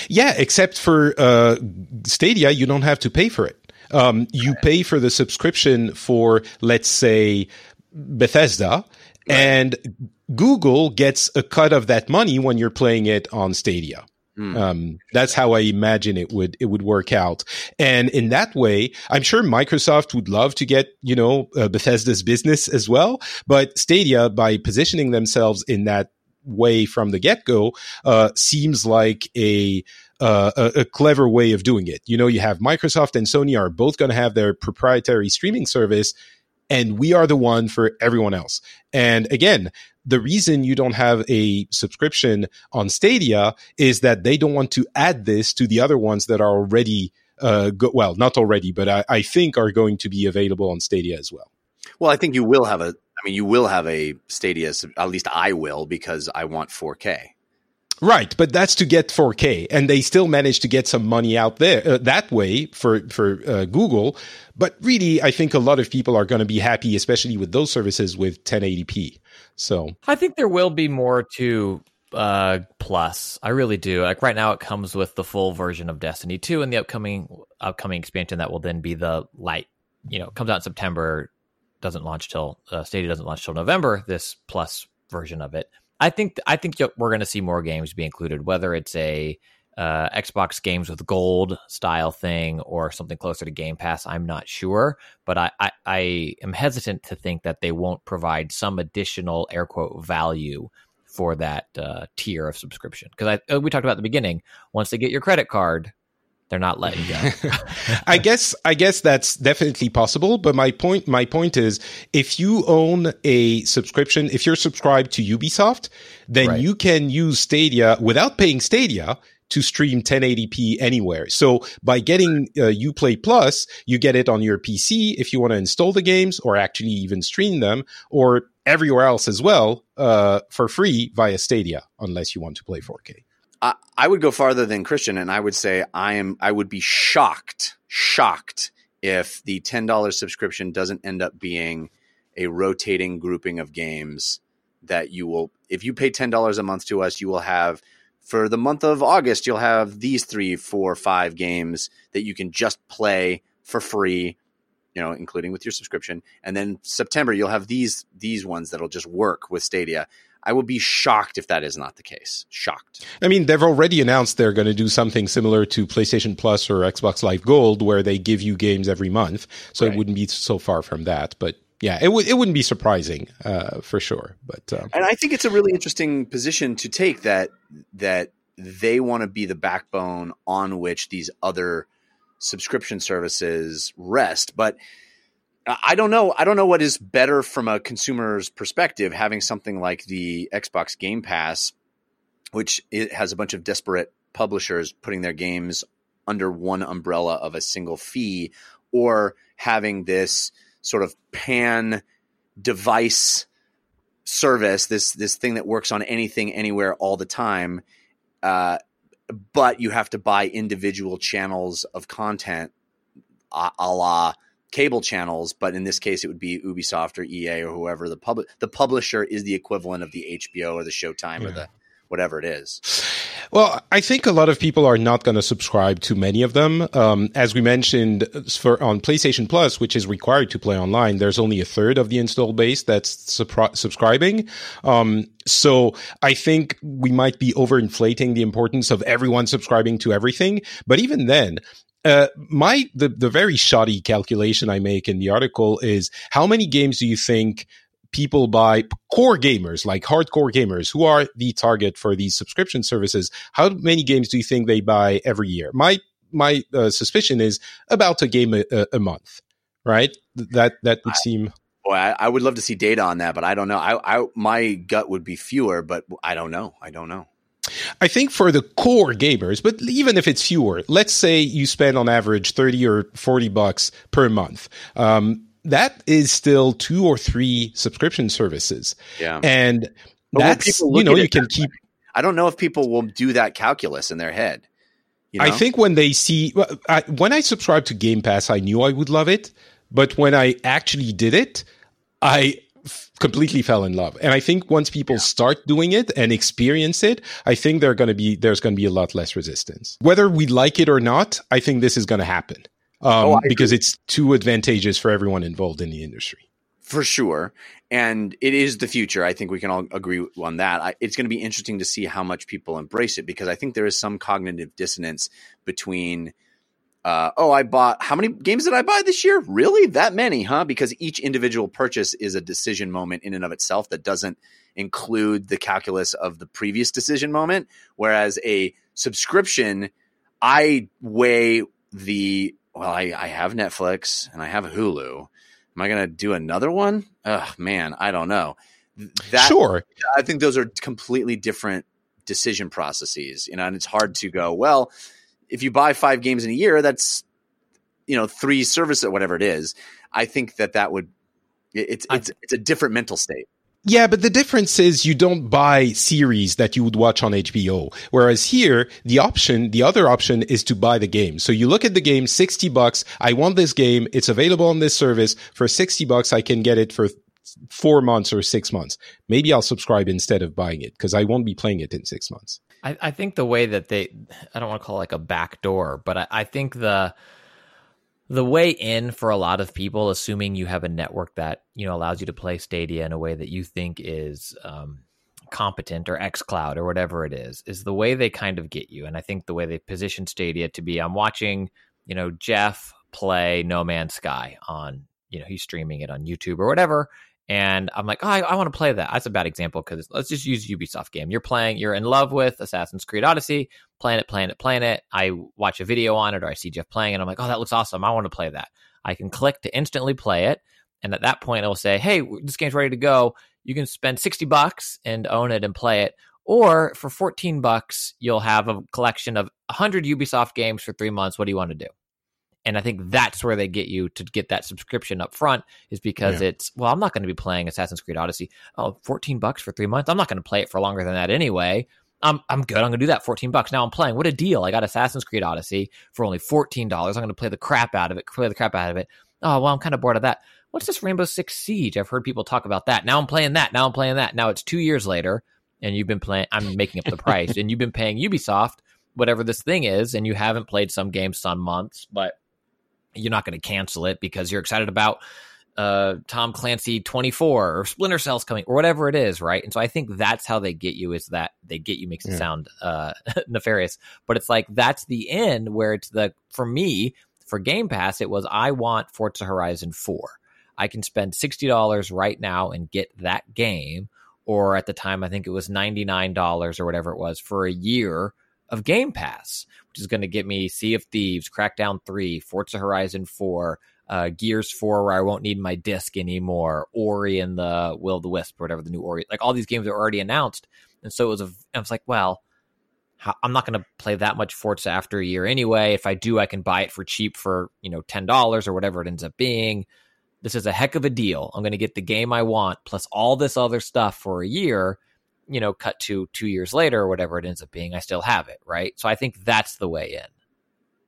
Yeah, except for uh, Stadia, you don't have to pay for it. Um, you pay for the subscription for, let's say, Bethesda, and Google gets a cut of that money when you're playing it on Stadia. Hmm. Um, that's how I imagine it would it would work out. And in that way, I'm sure Microsoft would love to get you know uh, Bethesda's business as well. But Stadia, by positioning themselves in that way from the get go, uh, seems like a uh, a, clever way of doing it. You know, you have Microsoft and Sony are both going to have their proprietary streaming service, and we are the one for everyone else. And again, the reason you don't have a subscription on Stadia is that they don't want to add this to the other ones that are already, uh, go- well, not already, but I, I think are going to be available on Stadia as well. Well, I think you will have a. I mean, you will have a Stadia. At least I will because I want 4K. Right, but that's to get 4K, and they still manage to get some money out there uh, that way for for uh, Google. But really, I think a lot of people are going to be happy, especially with those services with 1080p. So I think there will be more to uh, Plus. I really do. Like right now, it comes with the full version of Destiny 2 and the upcoming upcoming expansion that will then be the light. You know, comes out in September, doesn't launch till uh, Stadia doesn't launch till November. This Plus version of it. I think I think we're going to see more games be included, whether it's a uh, Xbox games with gold style thing or something closer to Game Pass. I'm not sure, but I, I, I am hesitant to think that they won't provide some additional air quote value for that uh, tier of subscription. Because I uh, we talked about the beginning, once they get your credit card, they're not letting go. <laughs> I guess I guess that's definitely possible, but my point my point is if you own a subscription, if you're subscribed to Ubisoft, then Right. you can use Stadia without paying Stadia to stream 1080p anywhere. So by getting uh, Uplay Plus, you get it on your PC if you want to install the games or actually even stream them or everywhere else as well uh, for free via Stadia unless you want to play 4K. I, would go farther than Christian, and I would say I am. I would be shocked, shocked if the ten dollars subscription doesn't end up being a rotating grouping of games that you will. If you pay ten dollars a month to us, you will have for the month of August. You'll have these three, four, five games that you can just play for free. You know, including with your subscription, and then September you'll have these these ones that'll just work with Stadia. I would be shocked if that is not the case. Shocked. I mean, they've already announced they're going to do something similar to PlayStation Plus or Xbox Live Gold, where they give you games every month. So Right. it wouldn't be so far from that. But yeah, it would it wouldn't be surprising uh, for sure. But um, and I think it's a really interesting position to take that that they want to be the backbone on which these other subscription services rest. But I don't know. I don't know what is better from a consumer's perspective, having something like the Xbox Game Pass, which it has a bunch of desperate publishers putting their games under one umbrella of a single fee, or having this sort of pan device service, this this thing that works on anything, anywhere, all the time. Uh, but you have to buy individual channels of content, a, a la cable channels. But in this case, it would be Ubisoft or EA or whoever the public. The publisher is the equivalent of the HBO or the Showtime or the whatever it is. Well, I think a lot of people are not going to subscribe to many of them. Um, as we mentioned, for on PlayStation Plus, which is required to play online, there's only a third of the install base that's supri- subscribing. Um, so I think we might be overinflating the importance of everyone subscribing to everything. But even then, uh, my the the very shoddy calculation I make in the article is how many games do you think people buy core gamers like hardcore gamers who are the target for these subscription services how many games do you think they buy every year my my uh, suspicion is about a game a, a- month right that that would seem Boy, I, I would love to see data on that, but I don't know. I, I my gut would be fewer, but I don't know. I don't know. I think for the core gamers, but even if it's fewer, let's say you spend on average 30 or 40 bucks per month. Um, that is still two or three subscription services. Yeah. And But that's, you know, you can keep, I don't know if people will do that calculus in their head. You know? I think when they see, well, I, when I subscribed to Game Pass, I knew I would love it. But when I actually did it, I f- completely fell in love. And I think once people start doing it and experience it, I think they're going to be, there's going to be a lot less resistance. Whether we like it or not, I think this is going to happen. Um, Oh, because agree. it's too advantageous for everyone involved in the industry. for sure. And it is the future. I think we can all agree on that. I, it's going to be interesting to see how much people embrace it because I think there is some cognitive dissonance between, uh, oh, I bought, how many games did I buy this year? Really? That many, huh? Because each individual purchase is a decision moment in and of itself that doesn't include the calculus of the previous decision moment. Whereas a subscription, I weigh the, well, I, I have Netflix and I have Hulu. Am I going to do another one? Ugh, man, I don't know. That sure. I think those are completely different decision processes, you know, and it's hard to go, well, if you buy five games in a year, that's, you know, three services, whatever it is. I think that that would, it- it's, it's, it's a different mental state. Yeah, but the difference is you don't buy series that you would watch on HBO. Whereas here, the option, the other option is to buy the game. So you look at the game, 60 bucks. I want this game. It's available on this service for 60 bucks. I can get it for four months or six months. Maybe I'll subscribe instead of buying it because I won't be playing it in six months. I, I think the way that they, I don't want to call it like a back door, but I, I think the the way in for a lot of people, assuming you have a network that you know allows you to play Stadia in a way that you think is um, competent or xCloud or whatever it is, is the way they kind of get you. And I think the way they position Stadia to be, I'm watching, you know, Jeff play No Man's Sky on, you know, he's streaming it on YouTube or whatever. And I'm like, oh, I, I want to play that. That's a bad example because let's just use Ubisoft game. You're playing, you're in love with Assassin's Creed Odyssey, playing it, playing it, playing it. I watch a video on it or I see Jeff playing it. I'm like, oh, that looks awesome. I want to play that. I can click to instantly play it. And at that point, it will say, hey, this game's ready to go. You can spend 60 bucks and own it and play it. Or for 14 bucks, you'll have a collection of 100 Ubisoft games for three months. What do you want to do? And I think that's where they get you to get that subscription up front is because Yeah. it's, well, I'm not going to be playing Assassin's Creed Odyssey. Oh, 14 bucks for three months. I'm not going to play it for longer than that anyway. I'm, I'm good. I'm going to do that 14 bucks. Now I'm playing. What a deal. I got Assassin's Creed Odyssey for only $14. I'm going to play the crap out of it, play the crap out of it. Oh, well, I'm kind of bored of that. What's this Rainbow Six Siege? I've heard people talk about that. Now I'm playing that. Now I'm playing that. Now it's two years later and you've been playing, I'm making up the price <laughs> and you've been paying Ubisoft, whatever this thing is, and you haven't played some games some months, but you're not going to cancel it because you're excited about uh, Tom Clancy 24 or Splinter Cell's coming or whatever it is, right? And so I think that's how they get you is that they get you makes it Yeah. sound uh, <laughs> nefarious, but it's like that's the end where it's the for me for Game Pass it was I want Forza Horizon 4. I can spend $60 right now and get that game or at the time I think it was $99 or whatever it was for a year of Game Pass, is going to get me Sea of Thieves, Crackdown 3, Forza Horizon 4, uh, Gears 4, where I won't need my disc anymore, Ori and the Will of the Wisp, or whatever the new Ori. Like all these games are already announced. And so it was, a, I was like, well, I'm not going to play that much Forza after a year anyway. If I do, I can buy it for cheap for, you know, $10 or whatever it ends up being. This is a heck of a deal. I'm going to get the game I want plus all this other stuff for a year you know, cut to two years later or whatever it ends up being, I still have it, right? So I think that's the way in.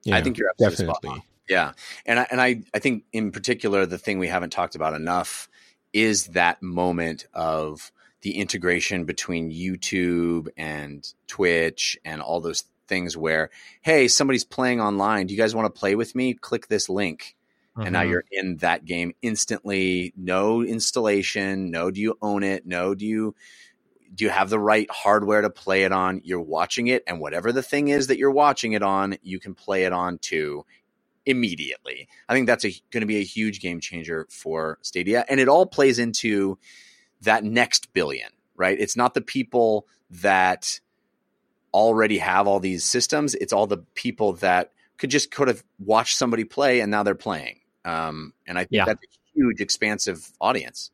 Yeah, I think you're absolutely spot definitely. on. Yeah, and I, and I I think in particular the thing we haven't talked about enough is that moment of the integration between YouTube and Twitch and all those things where hey somebody's playing online do you guys want to play with me click this link and now Mhm. you're in that game instantly no installation no do you own it no do you do you have the right hardware to play it on? You're watching it and whatever the thing is that you're watching it on you can play it on too immediately. I think that's going to be a huge game changer for stadia and it all plays into that next billion right? It's not the people that already have all these systems. It's all the people that could just could have watched somebody play and now they're playing. Um, and i think Yeah. that's a huge expansive audience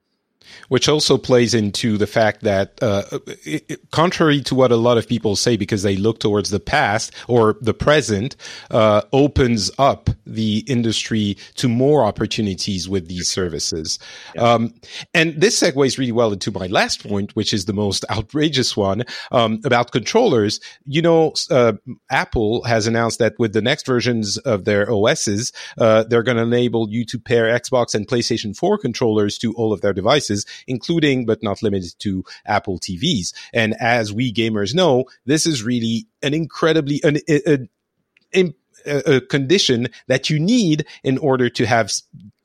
which also plays into the fact that, uh, it, contrary to what a lot of people say, because they look towards the past or the present, uh, opens up the industry to more opportunities with these services. Um, and this segues really well into my last point, which is the most <laughs> outrageous one um, about controllers. You know, uh, Apple has announced that with the next versions of their OSs, uh, they're going to enable you to pair Xbox and PlayStation 4 controllers to all of their devices, including but not limited to Apple TVs. And as we gamers know, this is really an incredibly an, a condition that you need in order to have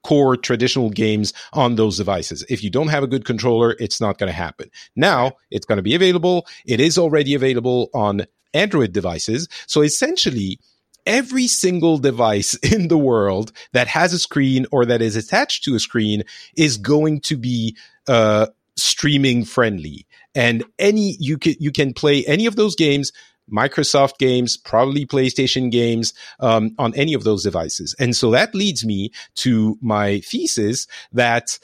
core traditional games on those devices. If you don't have a good controller, it's not going to happen. Now it's going to be available. It is already available on Android devices. So essentially, every single device <laughs> in the world that has a screen or that is attached to a screen is going to be uh, streaming friendly. And any you can you can play any of those games, Microsoft games, probably PlayStation games, um, on any of those devices. And so that leads me to my thesis that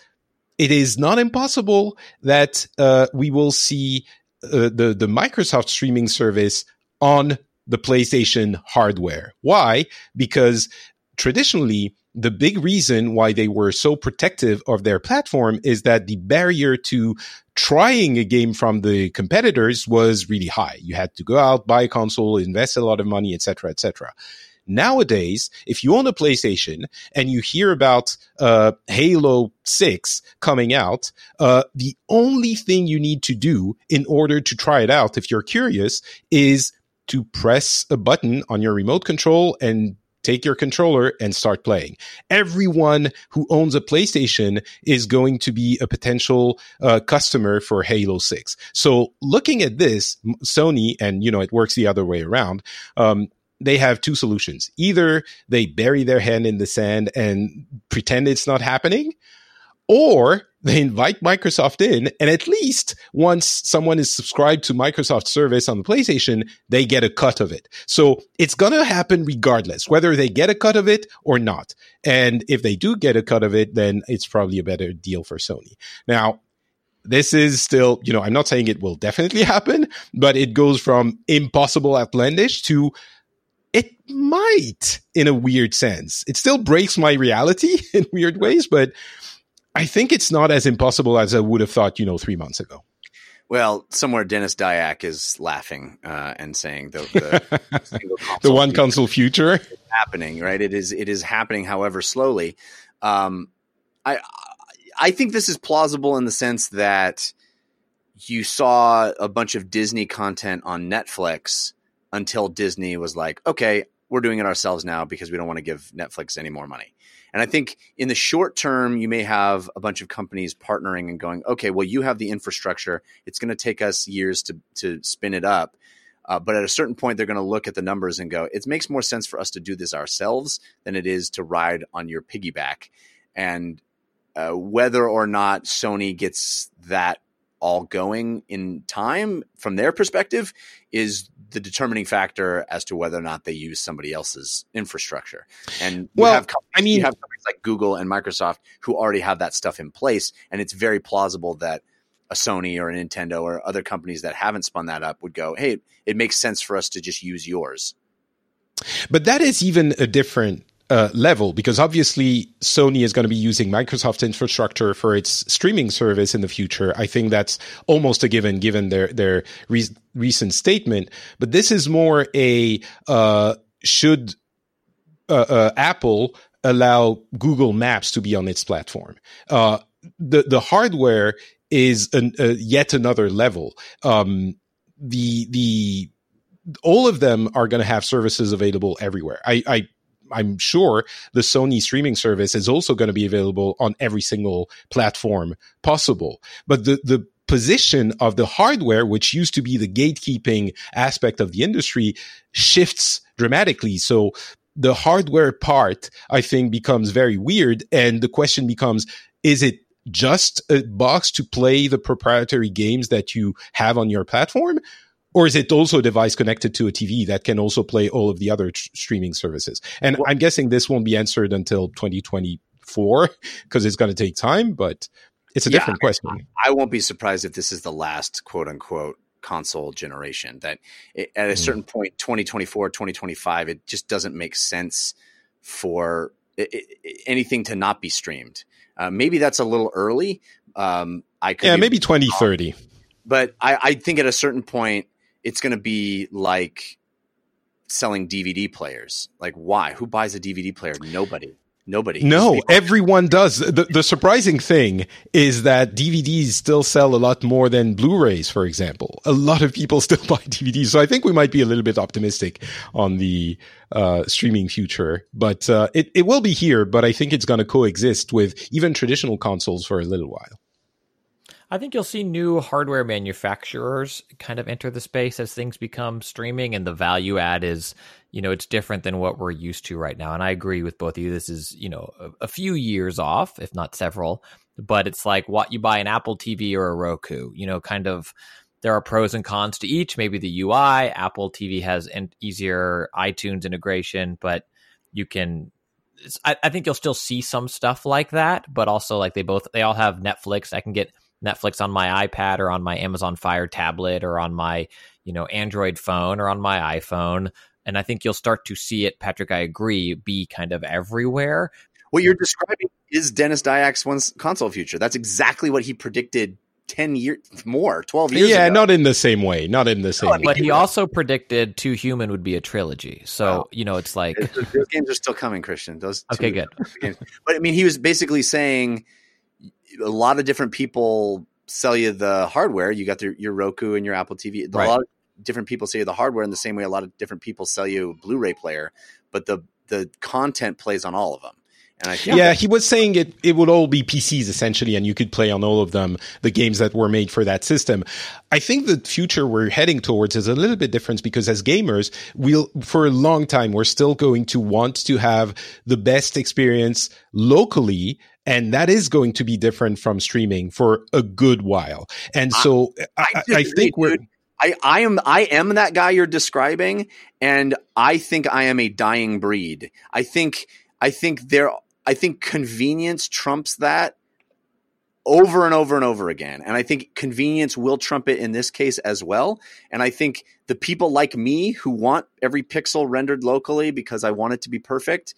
it is not impossible that uh, we will see uh, the the Microsoft streaming service on the PlayStation hardware. Why? Because traditionally, the big reason why they were so protective of their platform is that the barrier to trying a game from the competitors was really high. You had to go out, buy a console, invest a lot of money, etc., etc. nowadays, if you own a PlayStation and you hear about uh, Halo 6 coming out, uh, the only thing you need to do in order to try it out, if you're curious, is to press a button on your remote control and take your controller and start playing. Everyone who owns a PlayStation is going to be a potential uh, customer for Halo 6. So looking at this, Sony, and you know, it works the other way around. Um, they have two solutions. Either they bury their hand in the sand and pretend it's not happening, or they invite Microsoft in, and at least once someone is subscribed to Microsoft service on the PlayStation, they get a cut of it. So it's going to happen regardless, whether they get a cut of it or not. And if they do get a cut of it, then it's probably a better deal for Sony. Now, this is still, you know, I'm not saying it will definitely <laughs> happen, but it goes from impossible outlandish to it might in a weird sense. It still breaks my reality <laughs> in weird ways, but I think it's not as impossible as I would have thought, you know, three months ago. Well, somewhere Denis Dyack is laughing uh, and saying the, the, <laughs> The one console future. happening, right? It is it is happening, however slowly. Um, I I think this is plausible in the sense that you saw a bunch of Disney content on Netflix until Disney was like, okay, we're doing it ourselves now because we don't want to give Netflix any more money. And I think in the short term, you may have a bunch of companies partnering and going, okay, well, you have the infrastructure. It's going to take us years to to spin it up. Uh, but at a certain point, they're going to look at the numbers and go, it makes more sense for us to do this ourselves than it is to ride on your piggyback. And uh, whether or not Sony gets that all going in time from their perspective is the determining factor as to whether or not they use somebody else's infrastructure. And you Well, have companies, I mean- you have companies like Google and Microsoft who already have that stuff in place, and it's very plausible that a Sony or a Nintendo or other companies that haven't spun that up would go, "Hey, it makes sense for us to just use yours." But that is even a different uh, level because obviously Sony is going to be using Microsoft infrastructure for its streaming service in the future. I think that's almost a given given their their re- recent statement. But this is more a uh, should uh, uh, Apple allow Google Maps to be on its platform. Uh, the the hardware is an, uh, yet another level. Um, the the all of them are going to have services available everywhere. I, I I'm sure the Sony streaming service is also going to be available on every single platform possible. But the the position of the hardware, which used to be the gatekeeping aspect of the industry, shifts dramatically. So the hardware part, I think, becomes very weird. And the question becomes, is it just a box to play the proprietary games that you have on your platform? Or is it also a device connected to a TV that can also play all of the other tr- streaming services? And Well- I'm guessing this won't be answered until 2024 because it's going to take time, but it's a Yeah, different question. I won't be surprised if this is the last quote unquote console generation that it, at a Mm. certain point 2024 2025 it just doesn't make sense for i i anything to not be streamed uh, maybe that's a little early um, i could Yeah, maybe 2030. but I, I think at a certain point it's going to be like selling dvd players like why who buys a dvd player nobody nobody No, everyone does. The, the surprising thing is that DVDs still sell a lot more than Blu-rays, for example. A lot of people <laughs> still buy DVDs. So I think we might be a little bit optimistic on the uh, streaming future, but uh, it, it will be here, but I think it's going to coexist with even traditional consoles for a little while. I think you'll see new hardware manufacturers kind of enter the space as things become streaming and the value add is, you know, it's different than what we're used to right now. And I agree with both of you. This is, you know, a, a few years off, if not several, but it's like what you buy an Apple TV or a Roku, you know, kind of there are pros and cons to each. Maybe the UI, Apple TV has an easier iTunes integration, but you can I, I think you'll still see some stuff like that, but also like they both they all have Netflix. I can get Netflix on my iPad or on my Amazon Fire tablet or on my, you know, Android phone or on my iPhone. And I think you'll start to see it, Patrick, I agree, be kind of everywhere. what you're describing is Denis Dyack's one console future that's exactly what he predicted ten years more, twelve years. yeah, ago. not in the same way. Not in the same I mean, way. But he also predicted Too Human would be a trilogy. So, Wow. you know, it's like, Those, those games are still coming, Christian. Those okay, good. games. But I mean, he was basically saying a lot of different people sell you the hardware. You got your, your Roku and your Apple TV. A lot of different people sell you the hardware in the same way a lot of different people sell you a Blu-ray player. But the the content plays on all of them. I Yeah, he was saying it it would all be PCs essentially, and you could play on all of them the games that were made for that system. I think the future we're heading towards is a little bit different because as gamers, we'll for a long time we're still going to want to have the best experience locally. And that is going to be different from streaming for a good while. And so I, I, I disagree, think we're. I, I am I am that guy you're describing, and I think I am a dying breed. I think I think there I think convenience trumps that over and over and over again. And I think convenience will trump it in this case as well. And I think the people like me who want every pixel rendered locally because I want it to be perfect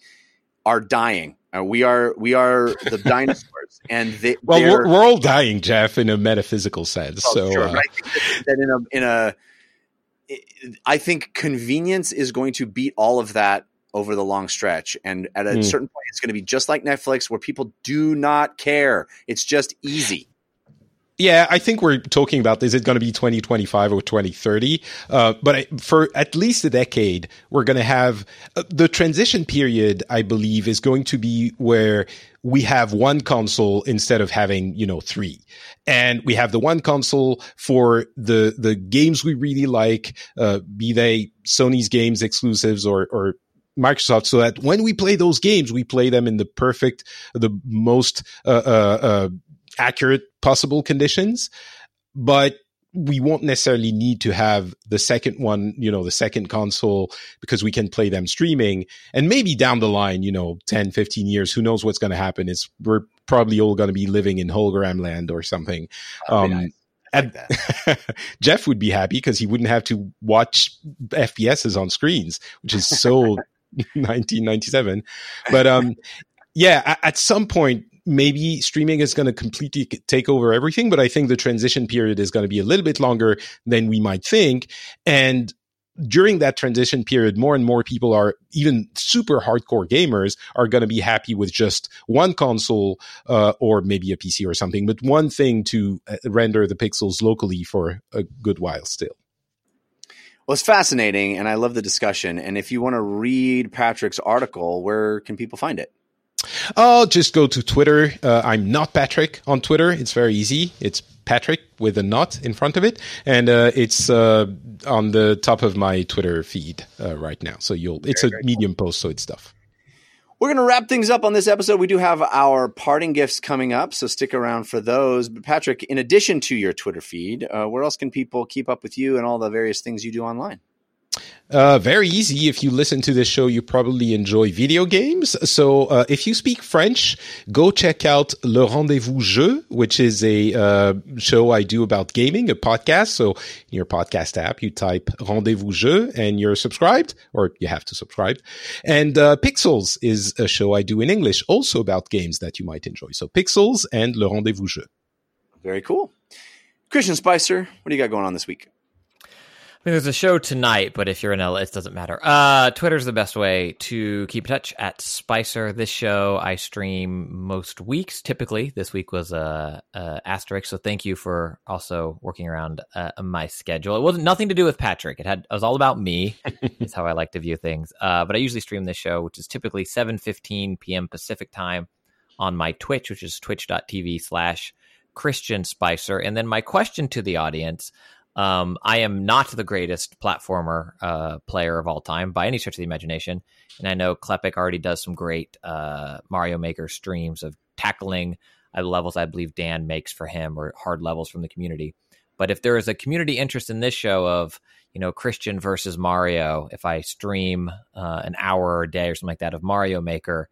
are dying. Uh, we are we are the <laughs> dinosaurs, and they well, we're, we're all dying, Jeff, in a metaphysical sense. Oh, so, sure. uh, I think that, that in a in a, I think convenience is going to beat all of that over the long stretch, and at a Hmm. certain point, it's going to be just like Netflix, where people do not care. It's just easy. Yeah, I think we're talking about is it going to be 2025 or 2030? Uh, but I, for at least a decade, we're going to have uh, the transition period. I believe is going to be where we have one console instead of having you know three, and we have the one console for the the games we really like, uh, be they Sony's games exclusives or or Microsoft, so that when we play those games, we play them in the perfect, the most uh, uh, uh, accurate possible conditions. But we won't necessarily need to have the second one, you know, the second console because we can play them streaming. And maybe down the line, you know, 10, 15 years, who knows what's going to happen? Is we're probably all going to be living in hologram land or something. Um. Like that. <laughs> Jeff would be happy because he wouldn't have to watch FPSs on screens, which is so <laughs> 1997. But um, yeah, at some point, maybe streaming is going to completely take over everything. But I think the transition period is going to be a little bit longer than we might think. And during that transition period, more and more people are even super hardcore gamers are going to be happy with just one console uh, or maybe a PC or something, but one thing to uh, render the pixels locally for a good while still. Well, it's fascinating, and I love the discussion. And if you want to read Patrick's article, where can people find it? Oh, just go to Twitter. Uh, I'm not Patrick on Twitter. It's very easy. It's Patrick with a not in front of it, and uh, it's uh, on the top of my Twitter feed uh, right now. So you'll. It's a medium post, so it's stuff. We're going to wrap things up on this episode. We do have our parting gifts coming up, so stick around for those. But Patrick, in addition to your Twitter feed, uh, where else can people keep up with you and all the various things you do online? Uh, very easy. If you listen to this show, you probably enjoy video games. So, uh, if you speak French, go check out Le Rendezvous Jeu, which is a uh, show I do about gaming, a podcast. So, in your podcast app, you type Rendezvous Jeu and you're subscribed, or you have to subscribe. And uh, Pixels is a show I do in English, also about games that you might enjoy. So, Pixels and Le Rendezvous Jeu. Very cool. Christian Spicer, what do you got going on this week? I mean, there's a show tonight, but if you're in LA, it doesn't matter. Uh, Twitter's the best way to keep in touch at Spicer. This show I stream most weeks. Typically, this week was a uh, uh, asterisk. So thank you for also working around uh, my schedule. It wasn't nothing to do with Patrick. It had it was all about me. <laughs> is how I like to view things. Uh, but I usually stream this show, which is typically 7:15 p.m. Pacific time on my Twitch, which is twitch.tv slash Christian Spicer. And then my question to the audience. Um, I am not the greatest platformer uh, player of all time by any stretch of the imagination, and I know Klepek already does some great uh, Mario Maker streams of tackling uh, levels I believe Dan makes for him or hard levels from the community. But if there is a community interest in this show of you know Christian versus Mario, if I stream uh, an hour a day or something like that of Mario Maker,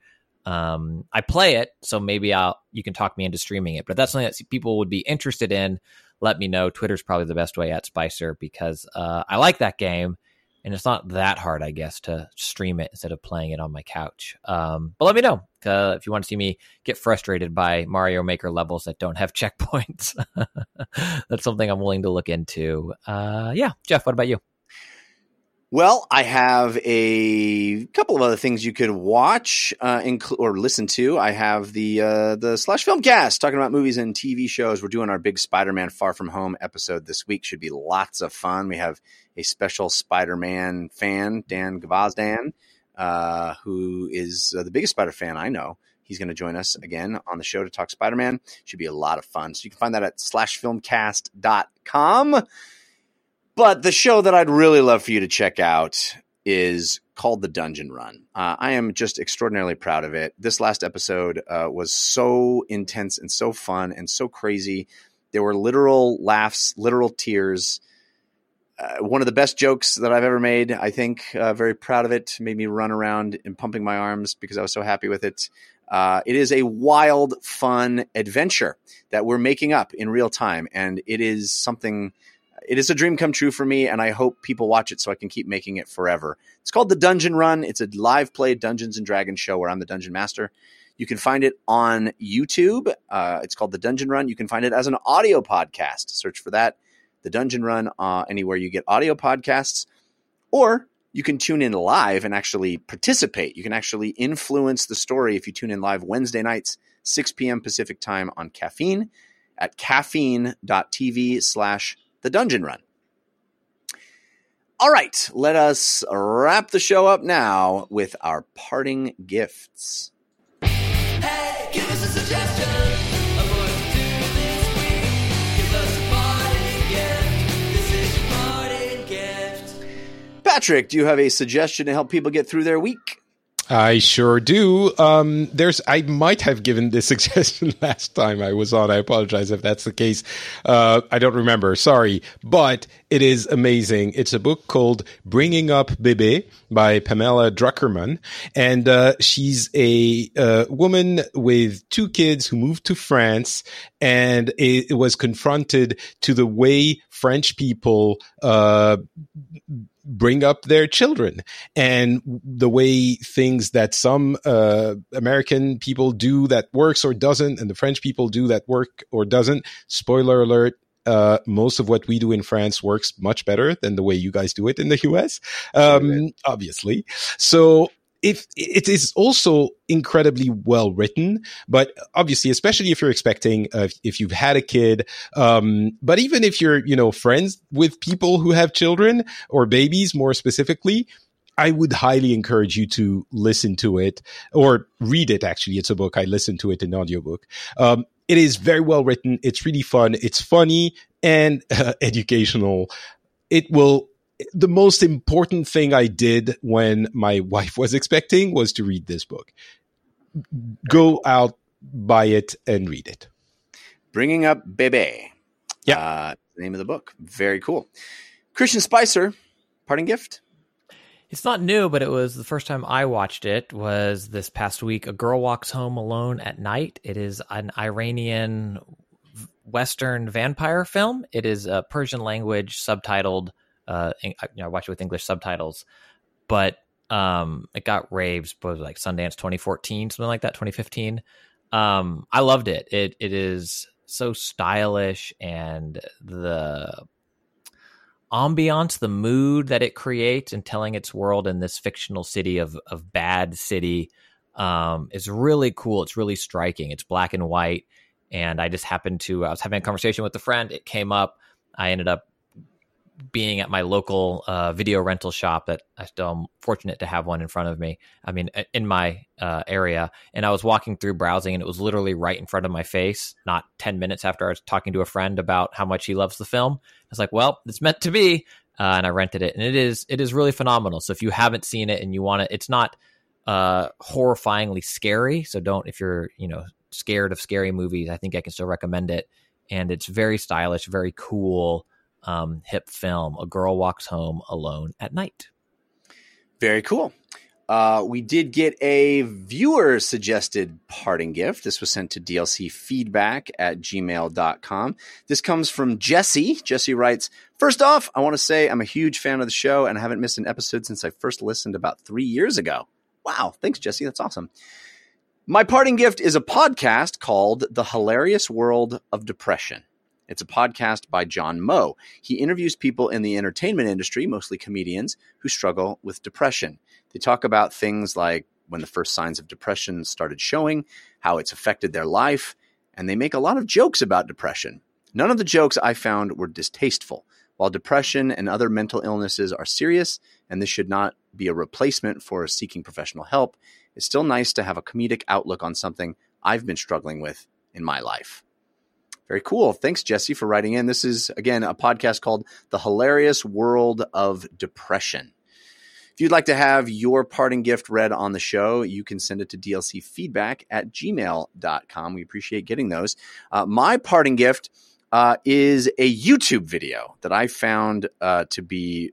um, I play it, so maybe I'll you can talk me into streaming it. But that's something that people would be interested in let me know. Twitter's probably the best way at Spicer because uh, I like that game and it's not that hard, I guess, to stream it instead of playing it on my couch. Um, but let me know uh, if you want to see me get frustrated by Mario Maker levels that don't have <laughs> checkpoints. That's something I'm willing to look into. Uh, yeah, Jeff, what about you? Well, I have a couple of other things you could watch uh, incl- or listen to. I have the uh, the slash filmcast talking about movies and TV shows. We're doing our big Spider-Man Far From Home episode this week. Should be lots of fun. We have a special Spider-Man fan, Dan Gvozden, uh, who is uh, the biggest Spider fan I know. He's going to join us again on the show to talk Spider-Man. Should be a lot of fun. So you can find that at slashfilmcast.com. But the show that I'd really love for you to check out is called The Dungeon Run. Uh, I am just extraordinarily proud of it. This last episode uh, was so intense and so fun and so crazy. There were literal laughs, literal tears. Uh, one of the best jokes that I've ever made, I think. Uh, very proud of it. Made me run around and pumping my arms because I was so happy with it. Uh, it is a wild, fun adventure that we're making up in real time, and it is something it is a dream come true for me, and I hope people watch it so I can keep making it forever. It's called The Dungeon Run. It's a live play Dungeons and Dragons show where I'm the dungeon master. You can find it on YouTube. Uh, it's called The Dungeon Run. You can find it as an audio podcast. Search for that, The Dungeon Run, uh, anywhere you get audio podcasts. Or you can tune in live and actually participate. You can actually influence the story if you tune in live Wednesday nights, 6 p.m. Pacific time on Caffeine at caffeine.tv slash the dungeon run. All right, let us wrap the show up now with our parting gifts. Hey, give us a suggestion. Patrick, do you have a suggestion to help people get through their week? I sure do. Um, there's, I might have given this <laughs> suggestion last time I was on. I apologize if that's the case. Uh, I don't remember. Sorry, but it is amazing. It's a book called Bringing Up Bebe by Pamela Druckerman. And, uh, she's a, uh, woman with two kids who moved to France and it, it was confronted to the way French people, uh, bring up their children and the way things that some uh, American people do that works or doesn't, and the French people do that work or doesn't. Spoiler alert. Uh, most of what we do in France works much better than the way you guys do it in the US, um, obviously. So if it is also incredibly well written, but obviously, especially if you're expecting, uh, if you've had a kid, um, but even if you're, you know, friends with people who have children or babies more specifically, I would highly encourage you to listen to it or read it. Actually, it's a book. I listened to it in audiobook. Um, it is very well written. It's really fun. It's funny and uh, <laughs> educational. It will the most important thing I did when my <laughs> wife was expecting was to read this book. Go out, buy it, and read it. Bringing Up Bebe. Yeah. Uh, the name of the book. Very cool. Christian Spicer, parting gift. It's not new, but it was the first time I watched it was this past week. A girl walks home alone at night. It is an Iranian Western vampire film. It is a Persian language subtitled. Uh, you know, I watched it with English subtitles, but um, it got raves. But like Sundance 2014, something like that, 2015. Um, I loved it. It it is so stylish and the ambiance, the mood that it creates, and telling its world in this fictional city of of bad city um, is really cool. It's really striking. It's black and white, and I just happened to. I was having a conversation with a friend. It came up. I ended up being at my local uh, video rental shop that I still am fortunate to have one in front of me. I mean, in my uh, area, and I was walking through browsing, and it was literally right in front of my face. Not ten minutes after I was talking to a friend about how much he loves the film, I was like, "Well, it's meant to be," uh, and I rented it, and it is it is really phenomenal. So if you haven't seen it and you want to, it's not uh, horrifyingly scary. So don't if you're you know scared of scary movies, I think I can still recommend it. And it's very stylish, very cool um, hip film. A girl walks home alone at night. Very cool. Uh, we did get a viewer suggested parting gift. This was sent to DLC feedback at gmail.com. This comes from Jesse. Jesse writes First off, I want to say I'm a huge fan of the show and I haven't missed an episode since I first listened about three years ago. Wow. Thanks, Jesse. That's awesome. My parting gift is a podcast called The Hilarious World of Depression. It's a podcast by John Moe. He interviews people in the entertainment industry, mostly comedians, who struggle with depression. They talk about things like when the first signs of depression started showing, how it's affected their life, and they make a lot of jokes about depression. None of the jokes I found were distasteful. While depression and other mental illnesses are serious, and this should not be a replacement for seeking professional help, it's still nice to have a comedic outlook on something I've been struggling with in my life. Very cool. Thanks, Jesse, for writing in. This is, again, a podcast called The Hilarious World of Depression. If you'd like to have your parting gift read on the show, you can send it to dlcfeedback at gmail.com. We appreciate getting those. Uh, my parting gift uh, is a YouTube video that I found uh, to be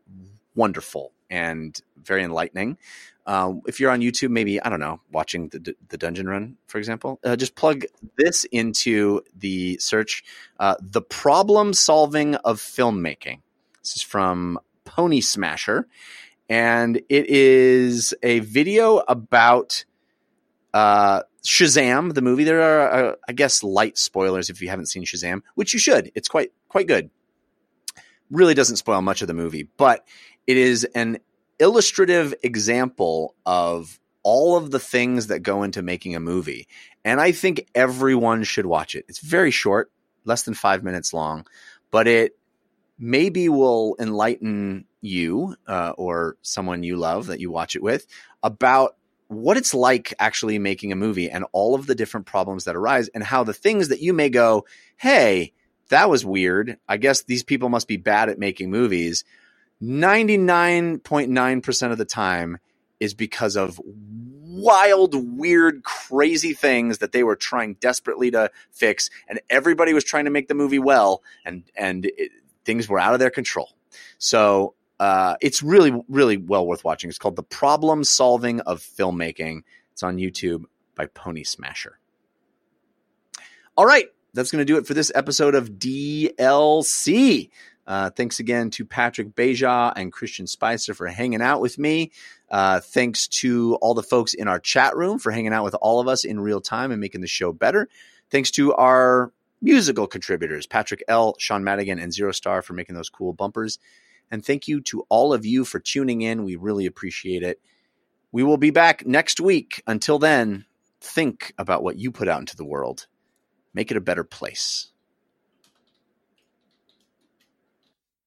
wonderful and very enlightening. Um, if you're on YouTube, maybe I don't know, watching the the Dungeon Run, for example, uh, just plug this into the search. Uh, the problem solving of filmmaking. This is from Pony Smasher, and it is a video about uh, Shazam, the movie. There are, uh, I guess, light spoilers if you haven't seen Shazam, which you should. It's quite quite good. Really doesn't spoil much of the movie, but it is an illustrative example of all of the things that go into making a movie. And I think everyone should watch it. It's very short, less than five minutes long, but it maybe will enlighten you uh, or someone you love that you watch it with about what it's like actually making a movie and all of the different problems that arise and how the things that you may go, hey, that was weird. I guess these people must be bad at making movies 99.9% of the time is because of wild, weird, crazy things that they were trying desperately to fix, and everybody was trying to make the movie well, and and it, things were out of their control. So uh, it's really, really well worth watching. It's called "The Problem Solving of Filmmaking." It's on YouTube by Pony Smasher. All right, that's going to do it for this episode of DLC. Uh, thanks again to Patrick Beja and Christian Spicer for hanging out with me. Uh, thanks to all the folks in our chat room for hanging out with all of us in real time and making the show better. Thanks to our musical contributors, Patrick L., Sean Madigan, and Zero Star for making those cool bumpers. And thank you to all of you for tuning in. We really appreciate it. We will be back next week. Until then, think about what you put out into the world. Make it a better place.